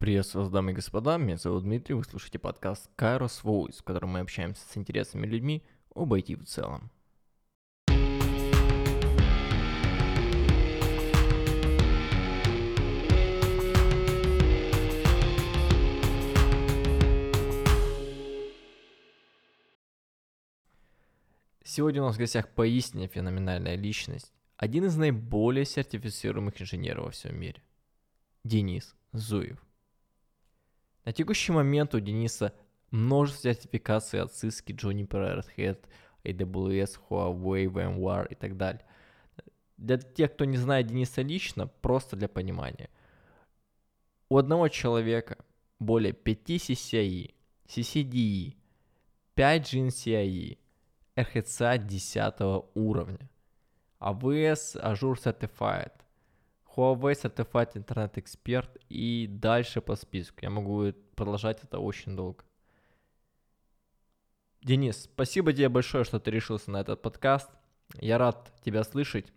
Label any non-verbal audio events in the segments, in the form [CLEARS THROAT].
Приветствую вас, дамы и господа, меня зовут Дмитрий, вы слушаете подкаст Kairos Voice, в котором мы общаемся с интересными людьми об IT в целом. Сегодня у нас в гостях поистине феноменальная личность, один из наиболее сертифицируемых инженеров во всем мире. Денис Зуев. На текущий момент у Дениса множество сертификаций от Cisco, Juniper, Red Hat, AWS, Huawei, VMware и так далее. Для тех, кто не знает Дениса лично, просто для понимания. У одного человека более 5 CCIE, CCDE, 5 GNCIE, RHCA 10 уровня, AWS Azure Certified, Huawei Certified Internet Expert и дальше по списку. Я могу продолжать это очень долго. Денис, спасибо тебе большое, что ты решился на этот подкаст. Я рад тебя слышать.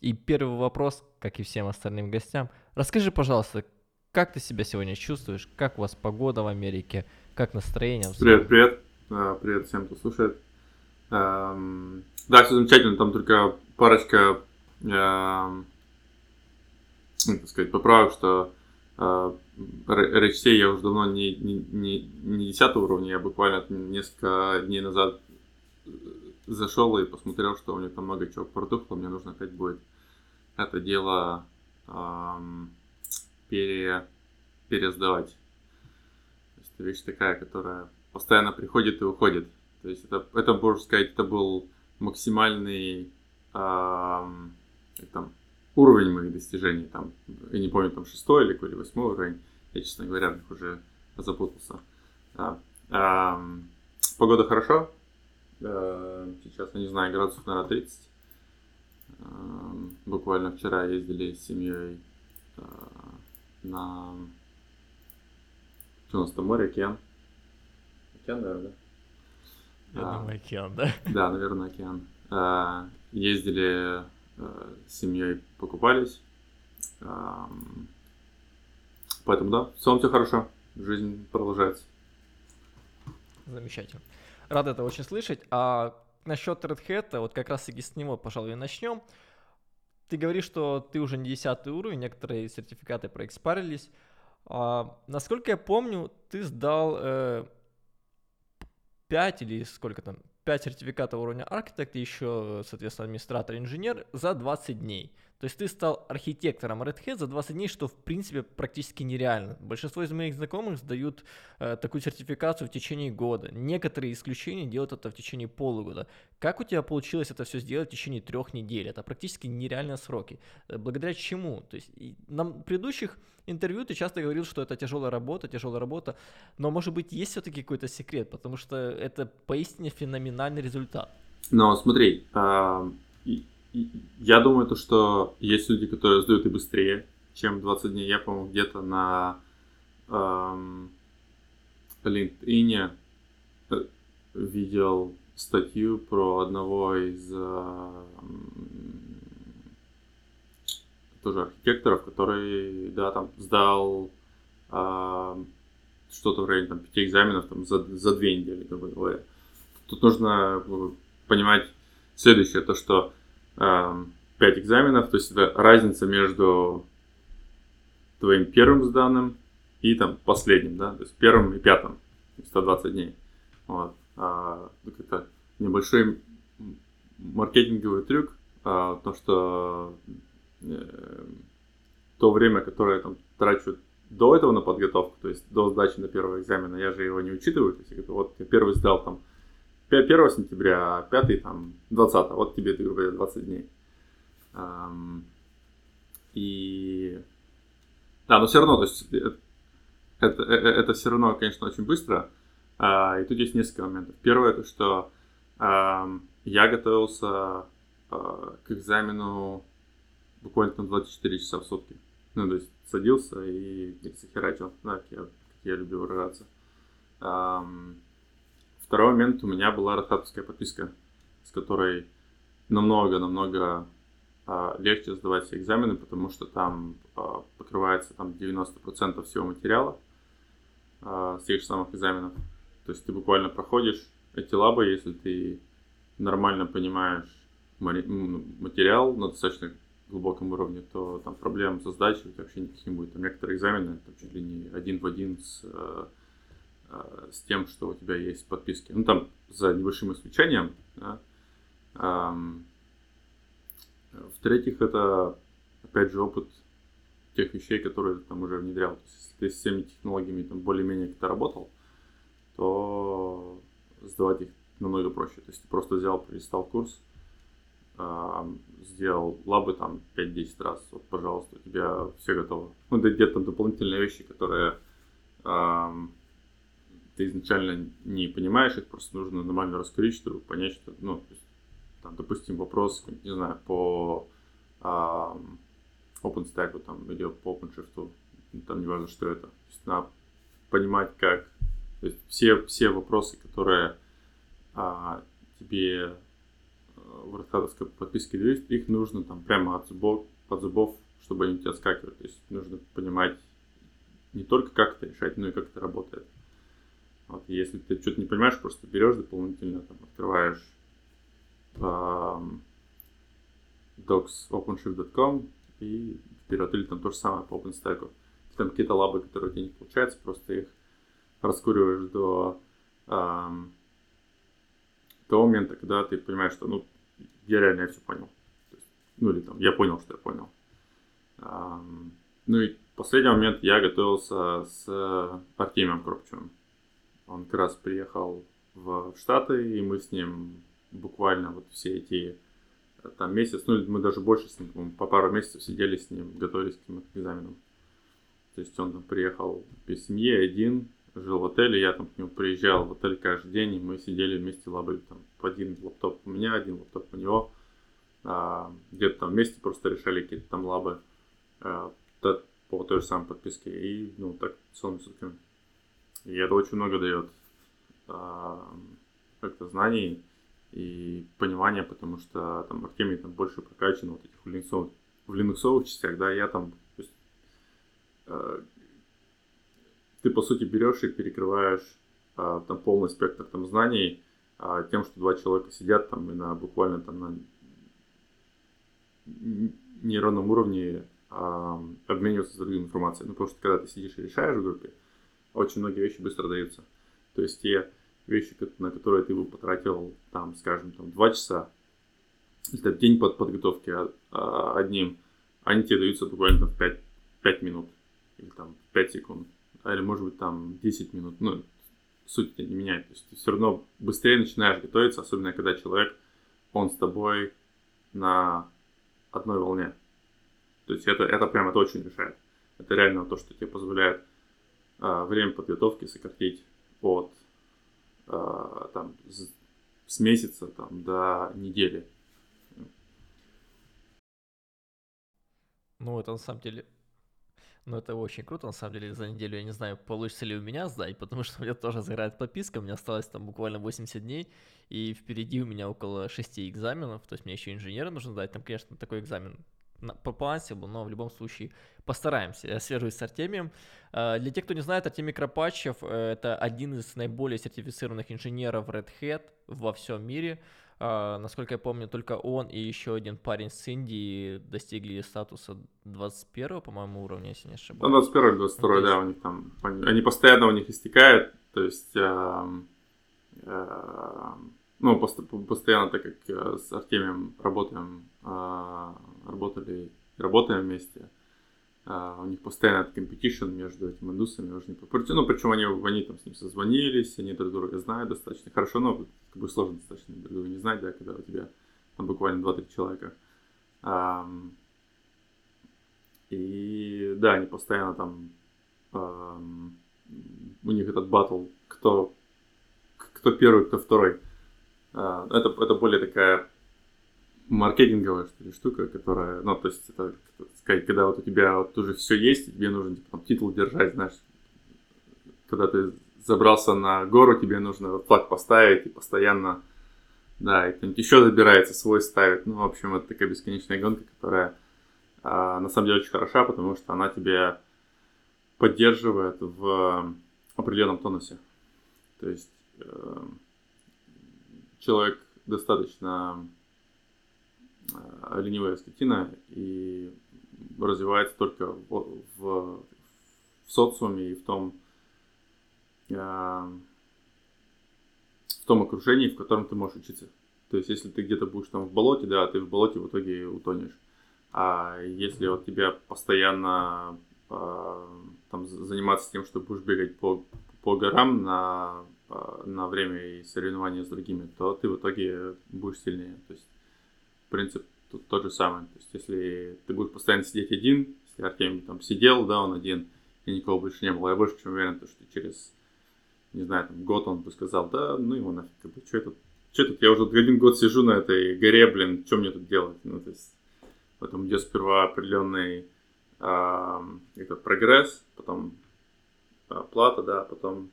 И первый вопрос, как и всем остальным гостям. Расскажи, пожалуйста, как ты себя сегодня чувствуешь? Как у вас погода в Америке? Как настроение? Привет, привет. А, привет всем, кто слушает. Эм, да, все замечательно. Там только парочка, эм, сказать, поправок, что э, RHC я уже давно не, не, не, не 10 уровня, я буквально несколько дней назад зашел и посмотрел, что у них там много чего протухло, мне нужно опять будет это дело эм, пере, пересдавать. То есть это вещь такая, которая постоянно приходит и уходит. То есть это, это можно сказать, это был максимальный эм, там, уровень моих достижений. Там, я не помню, там шестой или какой-то восьмой уровень. Я, честно говоря, уже запутался. Да. Эм, погода хорошо. Э, сейчас, я не знаю, градусов, наверное, 30. Эм, буквально вчера ездили с семьей э, на... Что у нас там море, океан? Океан, наверное, да? Я а, думаю, океан, да? Да, наверное, океан. А, ездили а, с семьей, покупались. Поэтому, да, в целом все хорошо. Жизнь продолжается. Замечательно. Рад это очень слышать. А насчет Red Hat, вот как раз таки с него, пожалуй, и начнем. Ты говоришь, что ты уже не 10 уровень, некоторые сертификаты проэкспарились. А, насколько я помню, ты сдал э, 5 или сколько там, 5 сертификатов уровня архитект еще, соответственно, администратор-инженер за 20 дней. То есть ты стал архитектором Red Hat за 20 дней, что в принципе практически нереально. Большинство из моих знакомых сдают э, такую сертификацию в течение года. Некоторые исключения делают это в течение полугода. Как у тебя получилось это все сделать в течение трех недель? Это практически нереальные сроки. Э, благодаря чему? То есть на предыдущих интервью ты часто говорил, что это тяжелая работа, тяжелая работа, но может быть есть все-таки какой-то секрет, потому что это поистине феноменальный результат. Но смотри, а, я думаю, то, что есть люди, которые сдают и быстрее, чем 20 дней. Я, по-моему, где-то на эм, LinkedIn э, видел статью про одного из э, тоже архитекторов, который, да, там сдал э, что-то в районе там, пяти экзаменов там, за, за две недели, грубо говоря. Тут нужно э, понимать следующее, то что 5 экзаменов, то есть это разница между твоим первым сданным и там последним, да, то есть первым и пятым, 120 дней. Вот. А, это небольшой маркетинговый трюк, а, то, что э, то время, которое я там трачу до этого на подготовку, то есть до сдачи на первого экзамена, я же его не учитываю. То есть, вот я первый сдал там 1 сентября, а 5 там 20, вот тебе, ты, грубо говоря, 20 дней. И да, но все равно, то есть это, это, это все равно, конечно, очень быстро. А, и тут есть несколько моментов. Первое, это что я готовился а, к экзамену буквально там 24 часа в сутки. Ну, то есть садился и захерачил, да, как я, как я люблю выражаться. Второй момент у меня была ротаторская подписка, с которой намного-намного а, легче сдавать все экзамены, потому что там а, покрывается там 90% всего материала а, с тех же самых экзаменов. То есть ты буквально проходишь эти лабы, если ты нормально понимаешь материал на достаточно глубоком уровне, то там проблем со сдачей вообще никаких не будет. Там некоторые экзамены там чуть ли не один в один с, с тем, что у тебя есть в подписке. Ну там за небольшим исключением, да, в-третьих, это, опять же, опыт тех вещей, которые ты там уже внедрял. То есть, если ты с всеми технологиями там более-менее как-то работал, то сдавать их намного проще. То есть ты просто взял, пролистал курс, сделал лабы там 5-10 раз, вот, пожалуйста, у тебя все готово. Ну, да где-то дополнительные вещи, которые ты изначально не понимаешь, их просто нужно нормально раскрыть, чтобы понять, что, ну, там, допустим, вопрос, не знаю, по а, OpenStack там, или по OpenShift, там не важно, что это. То есть надо понимать, как то есть все, все вопросы, которые а, тебе а, в раскладовской подписке есть, их нужно там прямо от зубов, от зубов, чтобы они у тебя скакивали. То есть нужно понимать не только как это решать, но и как это работает. Вот, если ты что-то не понимаешь, просто берешь дополнительно, там, открываешь docs.openshift.com и вперед, или там то же самое по OpenStack. Там какие-то лабы, которые у тебя не получается, просто их раскуриваешь до эм, того момента, когда ты понимаешь, что ну, я реально я все понял. Есть, ну или там, я понял, что я понял. Эм, ну и последний момент я готовился с Артемием Кропчевым. Он как раз приехал в Штаты, и мы с ним буквально вот все эти э, там месяц, ну мы даже больше с ним, по пару месяцев сидели с ним, готовились к экзаменам. То есть он там приехал без семьи, один, жил в отеле, я там к нему приезжал в отель каждый день, и мы сидели вместе, лабали там один лаптоп у меня, один лаптоп у него, а, где-то там вместе просто решали какие-то там лабы а, по той же самой подписке, и ну так целыми сутками. И это очень много дает а, как-то знаний, и понимание, потому что там Артемий там больше прокачан вот этих в линуксовых, в линуксовых частях, да, я там, то есть, э, ты по сути берешь и перекрываешь э, там полный спектр там знаний э, тем, что два человека сидят там и на буквально там на нейронном уровне э, обмениваются другой информацией. Ну, потому что когда ты сидишь и решаешь в группе, очень многие вещи быстро даются. То есть те вещи, на которые ты бы потратил, там, скажем, там, 2 часа, или там, день под подготовки а, одним, они тебе даются буквально в 5, 5 минут, или там 5 секунд, или может быть там 10 минут, ну, суть не меняет, то есть ты все равно быстрее начинаешь готовиться, особенно когда человек, он с тобой на одной волне. То есть это, это прям это очень решает. Это реально то, что тебе позволяет а, время подготовки сократить от а, там, с месяца там, до недели. Ну, это на самом деле ну, это очень круто, на самом деле, за неделю, я не знаю, получится ли у меня сдать, [LAUGHS] потому что у меня тоже загорает подписка, у меня осталось там буквально 80 дней, и впереди у меня около 6 экзаменов, то есть мне еще инженера нужно сдать, там, конечно, такой экзамен по балансе был, но в любом случае постараемся. Я свяжусь с Артемием. А, для тех, кто не знает, Артемий Кропачев э, — это один из наиболее сертифицированных инженеров Red Hat во всем мире. Uh, насколько я помню, только он и еще один парень с Индии достигли статуса 21 по-моему, уровня, если не ошибаюсь. Ну, 21 22 ну, да, у них там, они постоянно у них истекают, то есть, uh, uh, ну, постоянно, так как э, с Артемием работаем, работали, работаем вместе, Uh, у них постоянно этот competition между этими индусами уже не Ну, причем они, они там с ним созвонились, они друг друга знают достаточно хорошо, но как бы сложно достаточно друг друга не знать, да, когда у тебя там буквально 2-3 человека. И да, они постоянно там у них этот батл, кто, кто первый, кто второй. Uh, это, это более такая маркетинговая что ли, штука, которая, ну, то есть, это, сказать, когда вот у тебя вот уже все есть, тебе нужно типа, там, титул держать, знаешь, когда ты забрался на гору, тебе нужно флаг поставить и постоянно Да, и кто-нибудь еще забирается, свой ставит. Ну, в общем, это такая бесконечная гонка, которая а, на самом деле очень хороша, потому что она тебя поддерживает в определенном тонусе. То есть э, человек достаточно э, ленивая скотина и развивается только в, в, в социуме и в том, э, в том окружении, в котором ты можешь учиться. То есть, если ты где-то будешь там в болоте, да, ты в болоте в итоге утонешь. А если вот тебя постоянно э, там, заниматься тем, что будешь бегать по, по горам на, на время и соревнования с другими, то ты в итоге будешь сильнее. То есть принцип тут тот же самый. То есть если ты будешь постоянно сидеть один, если Артемий там сидел, да, он один, и никого больше не было, я больше чем уверен, что через, не знаю, там, год он бы сказал, да, ну его нафиг, как бы, что тут, что тут, я уже один год сижу на этой горе, блин, что мне тут делать? Ну, то есть, потом идет сперва определенный э, этот прогресс, потом э, плата, да, потом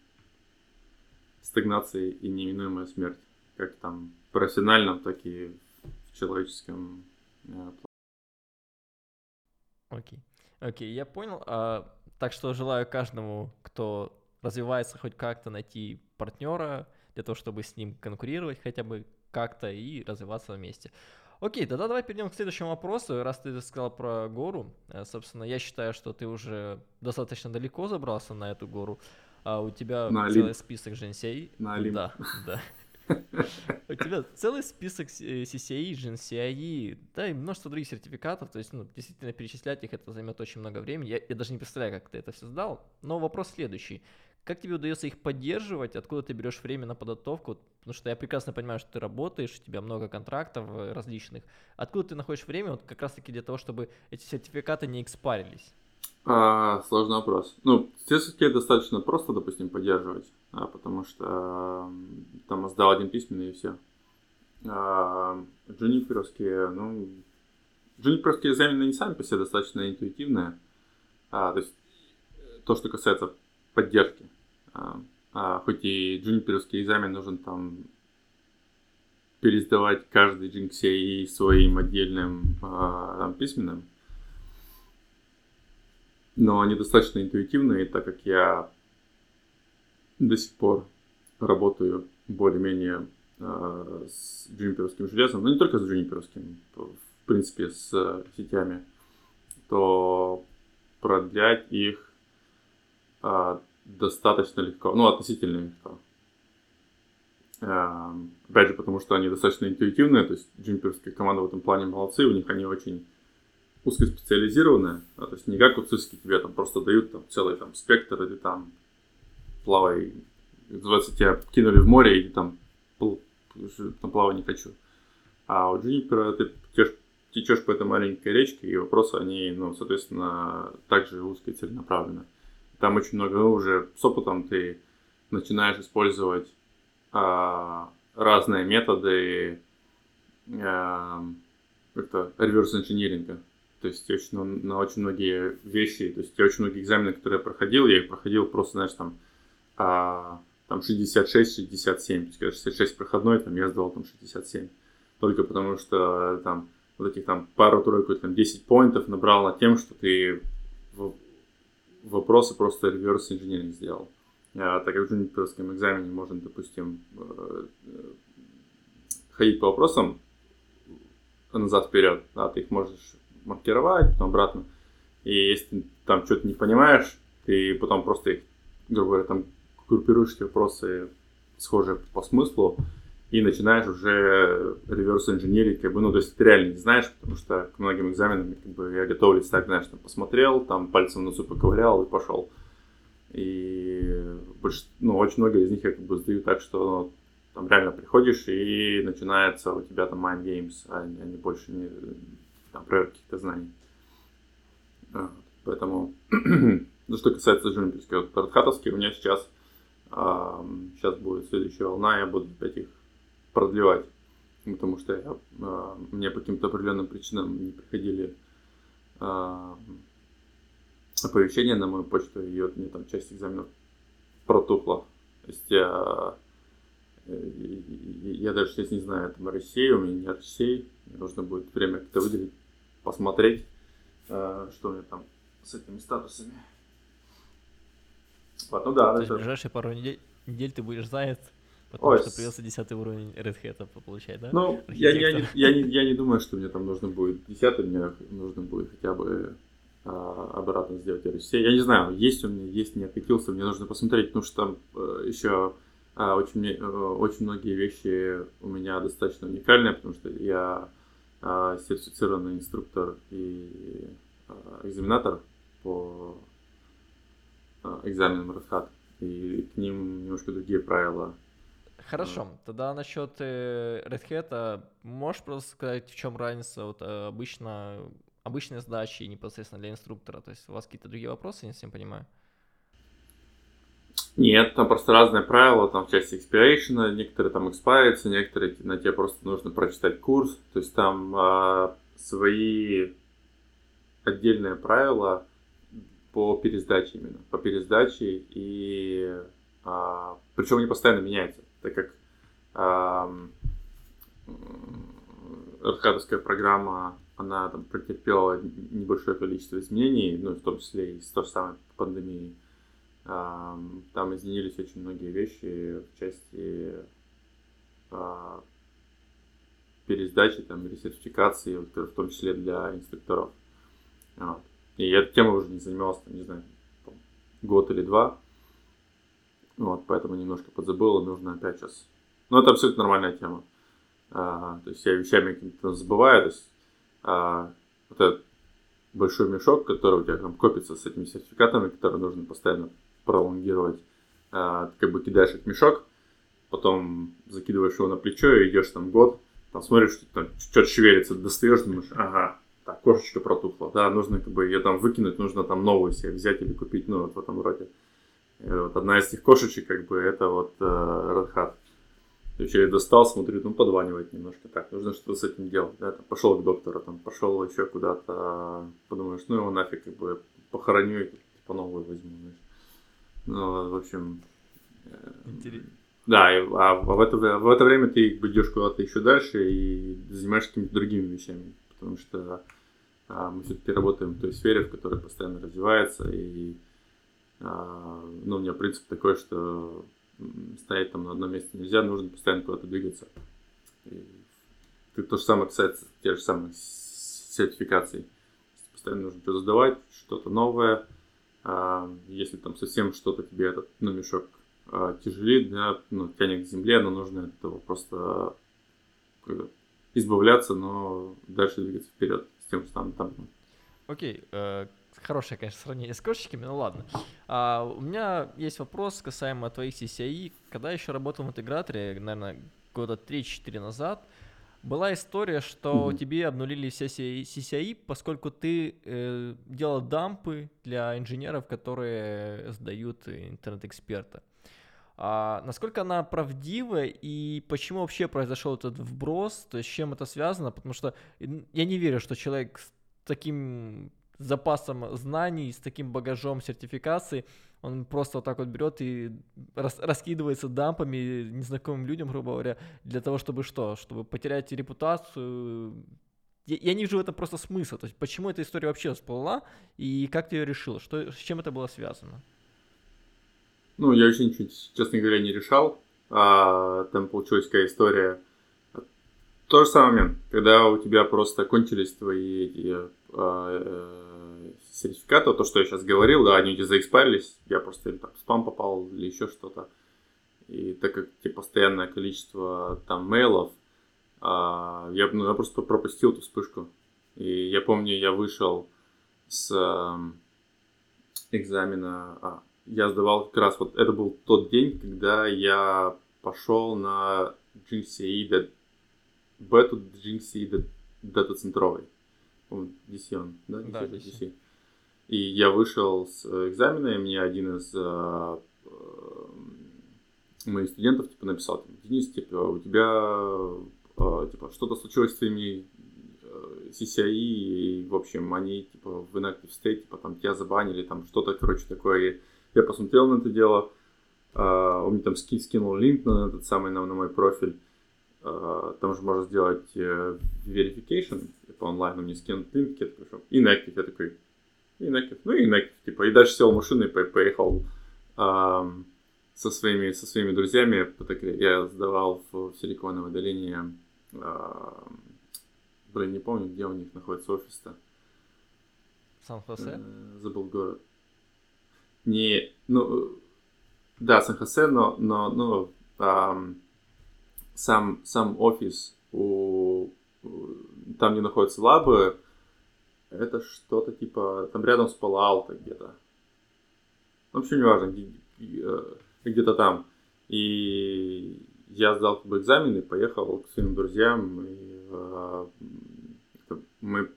стагнация и неминуемая смерть, как там в профессиональном, так и в человеческом э, Окей. Окей, я понял. А, так что желаю каждому, кто развивается хоть как-то, найти партнера для того, чтобы с ним конкурировать хотя бы как-то и развиваться вместе. Окей, тогда давай перейдем к следующему вопросу. Раз ты сказал про гору, э, собственно, я считаю, что ты уже достаточно далеко забрался на эту гору. А у тебя на целый Олимп. список женсей. На Олимп. Да, да. [LAUGHS] У тебя целый список CCI, GNCI, да и множество других сертификатов, то есть, ну, действительно перечислять их, это займет очень много времени. Я, я даже не представляю, как ты это все сдал. Но вопрос следующий. Как тебе удается их поддерживать? Откуда ты берешь время на подготовку? Потому что я прекрасно понимаю, что ты работаешь, у тебя много контрактов э, различных. Откуда ты находишь время вот как раз-таки для того, чтобы эти сертификаты не экспарились? А, сложный вопрос. Ну, все достаточно просто, допустим, поддерживать, а, потому что там сдал один письменный и все. А, джуниперовские, ну, джуниперовские экзамены не сами по себе достаточно интуитивные. А, то есть то, что касается поддержки. А, а, хоть и джуниперский экзамен нужен там пересдавать каждый джинксей своим отдельным а, там, письменным, но они достаточно интуитивные, так как я до сих пор работаю более-менее э, с джуниперским железом, но не только с джуниперским, в принципе, с сетями, то продлять их э, достаточно легко, ну, относительно легко. Э, опять же, потому что они достаточно интуитивные, то есть джуниперская команда в этом плане молодцы, у них они очень узкоспециализированная, а, то есть не как вот ЦИСКи тебе там просто дают там целый там спектр, или там плавай, называется, тебя кинули в море, и там, там плавать не хочу. А у Джунипера ты течешь, течешь по этой маленькой речке, и вопросы, они, ну, соответственно, также узкие целенаправленные. Там очень много, ну, уже с опытом ты начинаешь использовать а, разные методы а, как-то реверс инжиниринга. То есть очень, на, очень многие вещи, то есть очень многие экзамены, которые я проходил, я их проходил просто, знаешь, там, а, там 66-67, то есть когда 66 проходной, там я сдавал там 67. Только потому что там вот этих там пару-тройку, там 10 поинтов набрал на тем, что ты вопросы просто реверс инженеринг сделал. А, так как в джуниперском экзамене можно, допустим, э, э, ходить по вопросам назад-вперед, да, ты их можешь маркировать, потом обратно. И если там что-то не понимаешь, ты потом просто их, грубо говоря, там группируешь эти вопросы схожие по смыслу и начинаешь уже реверс инженерить, как бы, ну, то есть ты реально не знаешь, потому что к многим экзаменам как бы, я готовлюсь так, знаешь, там посмотрел, там пальцем на носу поковырял и пошел. И больше, ну, очень много из них я как бы сдаю так, что ну, там реально приходишь и начинается у тебя там mind games, а они больше не там, проверки каких-то знаний. А, поэтому, [CLEARS THROAT] ну, что касается джунперских, вот Радхатовские у меня сейчас, а, сейчас будет следующая волна, я буду опять их продлевать, потому что я, а, мне по каким-то определенным причинам не приходили а, оповещения на мою почту, и вот мне там часть экзаменов протухла. То есть я, я даже сейчас не знаю, это RSA, у меня не RSA, мне нужно будет время как-то выделить, посмотреть, что у меня там с этими статусами. Вот, ну да. То это... есть в ближайшие пару недель, недель ты будешь занят, потому Ой, что придется 10 уровень Red Hat получать, да? Ну, я, я, не, я, не, я не думаю, что мне там нужно будет 10, мне нужно будет хотя бы а, обратно сделать RSA. Я не знаю, есть он мне, есть, не откатился, мне нужно посмотреть, потому что там э, еще а, очень, э, очень многие вещи у меня достаточно уникальные, потому что я а, сертифицированный инструктор и а, экзаменатор по а, экзаменам Red и к ним немножко другие правила. Хорошо, тогда насчет э, Red Hat, можешь просто сказать, в чем разница вот э, обычно, обычной сдачи непосредственно для инструктора? То есть у вас какие-то другие вопросы, я не совсем понимаю? Нет, там просто разные правила, там в части expiration, некоторые там экспарятся, некоторые на тебе просто нужно прочитать курс, то есть там а, свои отдельные правила по пересдаче именно, по пересдаче и а, причем они постоянно меняются, так как а, Аркадовская программа, она там претерпела небольшое количество изменений, ну, в том числе и с той же самой пандемией. Там изменились очень многие вещи в части а, пересдачи, там, ресертификации, в том числе для инспекторов. Вот. И я этой темой уже не занимался, там, не знаю, год или два. Вот, поэтому немножко подзабыл, нужно опять сейчас. Но это абсолютно нормальная тема. А, то есть я вещами какими-то забываю. То есть а, вот этот большой мешок, который у тебя там копится с этими сертификатами, которые нужно постоянно пролонгировать. А, ты как бы кидаешь этот мешок, потом закидываешь его на плечо и идешь там год, там смотришь, что там что-то шевелится, достаешь, думаешь, ага, так, кошечка протухла, да, нужно как бы ее там выкинуть, нужно там новую себе взять или купить, ну, вот в этом роде. И вот одна из этих кошечек, как бы, это вот э, Red Hat. То есть я ее достал, смотрю, ну, подванивает немножко. Так, нужно что-то с этим делать. Да, там, пошел к доктору, там, пошел еще куда-то, подумаешь, ну, его нафиг, как бы, похороню и типа новую возьму, знаешь. Ну, в общем... Э, Интересно. Да, и, а в это, в это время ты идешь куда-то еще дальше и занимаешься какими-то другими вещами, потому что а, мы все-таки работаем в той сфере, в которой постоянно развивается, и а, ну, у меня принцип такой, что стоять там на одном месте нельзя, нужно постоянно куда-то двигаться. И ты то же самое касается тех же самых сертификаций. Постоянно нужно что-то сдавать, что-то новое, если там совсем что-то тебе этот ну, мешок а, тяжелит, да, ну, тянет к земле, но нужно от этого просто избавляться, но дальше двигаться вперед с тем, что там. там. Окей, э, хорошее, конечно, сравнение с кошечками, ну ладно. А, у меня есть вопрос касаемо твоих CCI. Когда я еще работал в интеграторе, наверное, года 3-4 назад, была история, что mm-hmm. тебе обнулили все CCI, поскольку ты э, делал дампы для инженеров, которые сдают интернет-эксперта. А насколько она правдива и почему вообще произошел этот вброс, то есть с чем это связано? Потому что я не верю, что человек с таким запасом знаний, с таким багажом сертификации он просто вот так вот берет и рас, раскидывается дампами незнакомым людям, грубо говоря, для того, чтобы что? Чтобы потерять репутацию. Я, я не вижу в этом просто смысла. То есть, почему эта история вообще всплыла и как ты ее решил? Что, с чем это было связано? Ну, я еще ничего, честно говоря, не решал. А, там получилась такая история. Тот же момент, когда у тебя просто кончились твои эти, сертификата, то, что я сейчас говорил, да, они заэкспарились, я просто или там спам попал или еще что-то. И так как тебе постоянное количество там мейлов, а, я, ну, я просто пропустил эту вспышку. И я помню, я вышел с а, экзамена, а, я сдавал как раз вот, это был тот день, когда я пошел на GCE, бету GCE дата-центровой. DC он, да? DC, да, DC. DC. И я вышел с э, экзамена, и мне один из э, э, моих студентов типа написал, Денис, типа, у тебя э, типа что-то случилось с твоими э, CCI, и, в общем, они типа в inactive state, типа там тебя забанили, там что-то, короче, такое. И я посмотрел на это дело, Uh, он мне там ски, скинул линк на этот самый, на, на мой профиль. Uh, там же можно сделать uh, verification, типа онлайн, он мне скинул линк, я такой, inactive, я такой, inactive, ну inactive, типа, и дальше сел в машину и поехал um, со своими, со своими друзьями, я сдавал в Силиконовой долине, uh, блин, не помню, где у них находится офис-то. Сан-Хосе? Э, забыл город. Не, ну, да, Сан-Хосе, но, но, но а, сам, сам офис у, там, где находятся лабы, это что-то типа, там рядом с Палаалто где-то. В общем, не важно, э, где-то там. И я сдал как бы экзамены, поехал к своим друзьям, и э, мы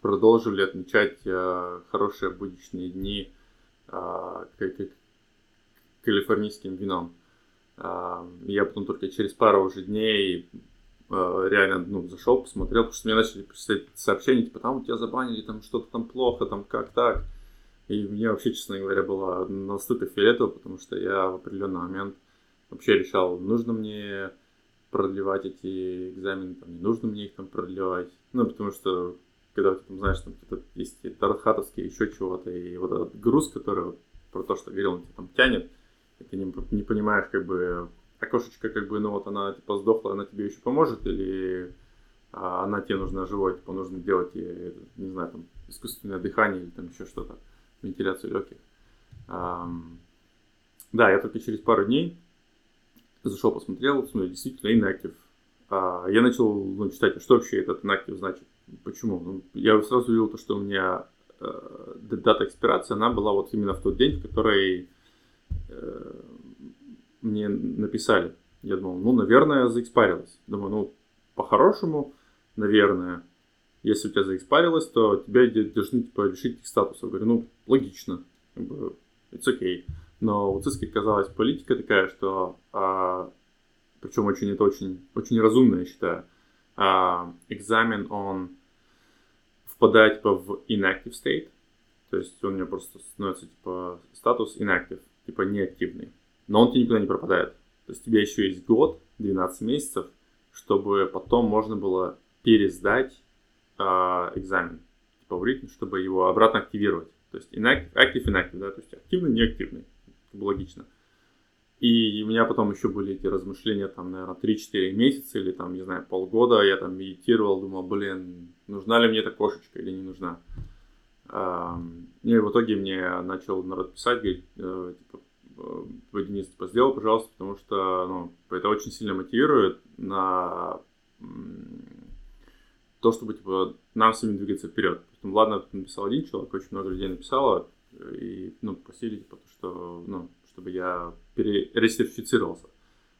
продолжили отмечать э, хорошие будничные дни э, калифорнийским вином. Э, я потом только через пару уже дней реально ну, зашел, посмотрел, потому что мне начали писать сообщения, типа, там у тебя забанили, там что-то там плохо, там как так. И мне вообще, честно говоря, было настолько фиолетово, потому что я в определенный момент вообще решал, нужно мне продлевать эти экзамены, там, не нужно мне их там продлевать. Ну, потому что когда ты там знаешь, там какие-то есть тархатовские, еще чего-то, и вот этот груз, который про то, что говорил, он тебя там тянет, и ты не, не понимаешь, как бы, окошечко, как бы, ну вот она типа сдохла, она тебе еще поможет, или а, она тебе нужна живой, типа нужно делать ей, не знаю, там, искусственное дыхание или там еще что-то, вентиляцию легких. Um, да, я только через пару дней зашел, посмотрел, смотрю, действительно inactive. Uh, я начал ну, читать, а что вообще этот inactive значит. Почему? Ну, я сразу увидел то, что у меня э, дата экспирации, она была вот именно в тот день, в который э, мне написали. Я думал, ну, наверное, заэкспарилась. Думаю, ну, по-хорошему, наверное, если у тебя заэкспарилось, то тебя должны типа, лишить их статуса. Говорю, ну, логично, как бы, it's okay. Но у ЦИСКи казалась политика такая, что, а, причем очень, это очень, очень разумно, я считаю, а, экзамен, он впадает типа в inactive state, то есть он у меня просто становится типа статус inactive, типа неактивный, но он тебе никуда не пропадает. То есть у тебя еще есть год, 12 месяцев, чтобы потом можно было пересдать э, экзамен, типа в ритм, чтобы его обратно активировать. То есть inactive, active, inactive, да, то есть активный, неактивный, как бы логично. И у меня потом еще были эти размышления, там, наверное, 3-4 месяца или, там, не знаю, полгода. Я там медитировал, думал, блин, нужна ли мне эта кошечка или не нужна. И в итоге мне начал народ писать, говорит, э, типа, Денис, типа, сделай, пожалуйста, потому что, ну, это очень сильно мотивирует на то, чтобы, типа, нам вами двигаться вперед. Потом, ладно, написал один человек, очень много людей написало, и, ну, просили, типа, что, ну, чтобы я перересертифицировался.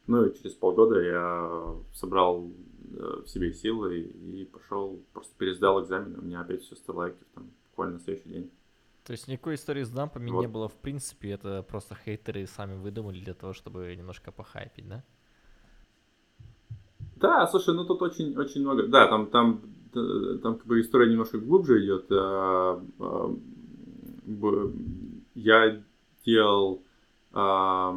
Ну и через полгода я собрал э, в себе силы и, пошел, просто пересдал экзамен, у меня опять все стало актив там буквально на следующий день. То есть никакой истории с дампами вот. не было в принципе, это просто хейтеры сами выдумали для того, чтобы немножко похайпить, да? Да, слушай, ну тут очень, очень много, да, там, там, там как бы история немножко глубже идет. А, я делал как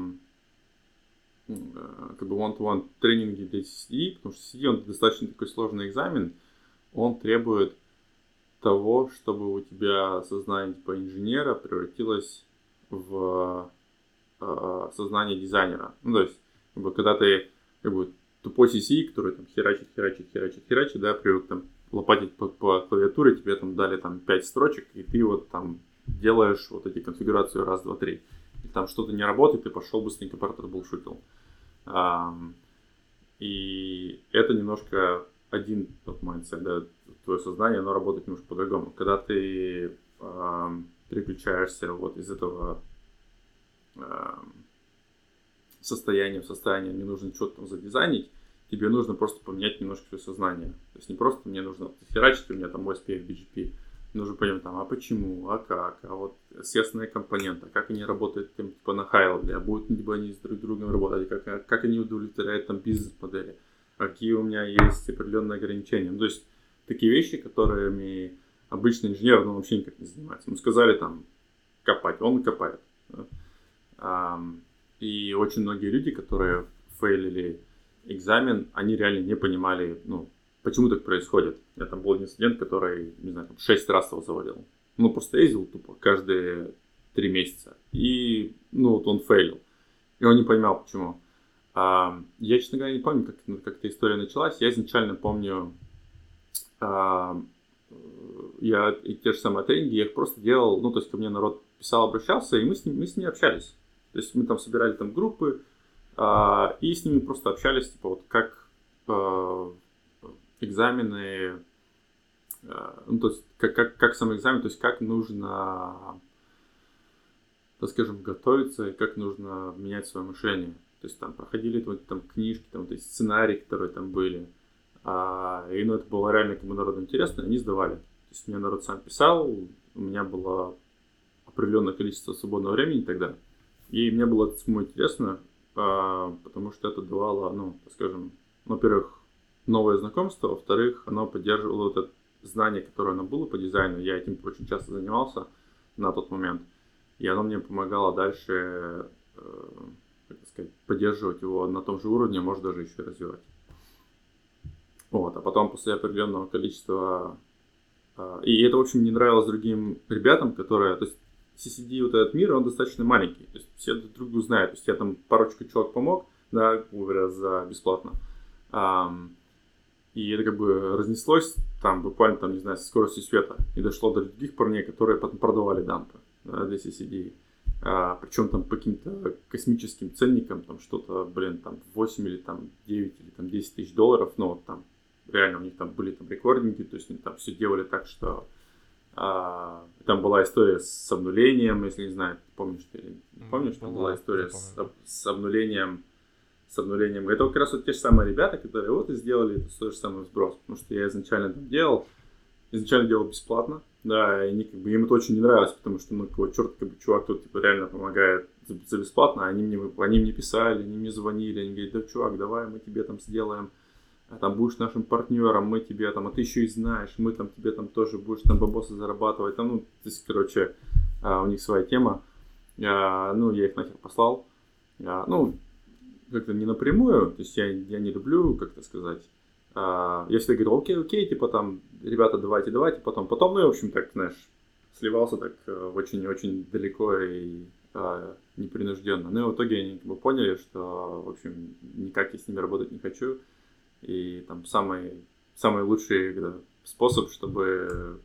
бы one-to-one тренинги для CCD, потому что CCD он достаточно такой сложный экзамен, он требует того, чтобы у тебя сознание типа инженера превратилось в э, сознание дизайнера. Ну, то есть, как бы, когда ты как бы, тупой CC, который там херачит, херачит, херачит, херачит, да, привык там лопатить по, по клавиатуре, тебе там дали там 5 строчек, и ты вот там делаешь вот эти конфигурации раз, два, три там что-то не работает, ты пошел быстренько прототбулшутил. И это немножко один тот mindset, да, твое сознание, оно работает немножко по-другому. Когда ты э, переключаешься вот из этого э, состояния в состояние, мне нужно что-то там задизайнить, тебе нужно просто поменять немножко свое сознание. То есть не просто мне нужно херачить, у меня там OSPF, BGP, нужно понять, там, а почему, а как, а вот естественные компоненты, как они работают там, типа на level, а будут либо они с друг другом работать, как, как они удовлетворяют там бизнес-модели, какие у меня есть определенные ограничения. Ну, то есть такие вещи, которыми обычный инженер ну, вообще никак не занимается. Мы сказали там копать, он копает. Да? И очень многие люди, которые фейлили экзамен, они реально не понимали, ну, почему так происходит. Я там был один студент, который, не знаю, там 6 раз его завалил. Ну, просто ездил тупо каждые три месяца. И, ну, вот он фейлил. И он не понимал, почему. Я, честно говоря, не помню, как, как эта история началась. Я изначально помню, я и те же самые тренинги, я их просто делал, ну, то есть ко мне народ писал, обращался, и мы с, ним, мы с ними общались. То есть мы там собирали там группы, а, и с ними просто общались, типа, вот как а, экзамены, а, ну, то есть как, как, как сам экзамен, то есть как нужно, так скажем, готовиться и как нужно менять свое мышление. То есть там проходили вот, там книжки, там вот эти сценарии, которые там были. А, и ну, это было реально как бы народу интересно, и они сдавали. То есть мне народ сам писал, у меня было определенное количество свободного времени тогда. И мне было это самому интересно, а, потому что это давало, ну, скажем, во-первых, новое знакомство, во-вторых, оно поддерживало вот это знание, которое оно было по дизайну. Я этим очень часто занимался на тот момент. И оно мне помогало дальше э, как сказать, поддерживать его на том же уровне, может даже еще развивать. Вот, а потом после определенного количества... Э, и это, в общем, не нравилось другим ребятам, которые... То есть CCD, вот этот мир, он достаточно маленький. То есть все друг друга знают. То есть я там парочку человек помог, да, говоря, за бесплатно. И это как бы разнеслось там буквально, там, не знаю, со скоростью света. И дошло до других парней, которые потом продавали дампы да, для CCD. А, причем там по каким-то космическим ценникам, там что-то, блин, там 8 или там 9 или там 10 тысяч долларов, но вот там реально у них там были там рекординги, то есть они там все делали так, что а, там была история с обнулением, если не знаю, помнишь ты, помнишь, там была история с, с обнулением, с обнулением. Это как раз вот те же самые ребята, которые вот и сделали это тот же самый сброс, потому что я изначально там делал, изначально делал бесплатно, да, и они, как бы, им это очень не нравилось, потому что, ну, какой черт, как бы, чувак тут, типа, реально помогает за, за бесплатно, а они мне, они мне писали, они мне звонили, они говорят, да, чувак, давай мы тебе там сделаем, а там будешь нашим партнером, мы тебе там, а ты еще и знаешь, мы там тебе там тоже будешь там бабосы зарабатывать, там, ну, то есть, короче, а, у них своя тема, а, ну, я их нахер послал, а, ну, как-то не напрямую, то есть я, я не люблю, как-то сказать, я всегда говорил, окей, окей, типа там, ребята, давайте, давайте, потом, потом, ну, и, в общем, так, знаешь, сливался так очень-очень э, далеко и непринужденно. Ну, и в итоге они как бы поняли, что, в общем, никак я с ними работать не хочу. И там самый, самый лучший да, способ, чтобы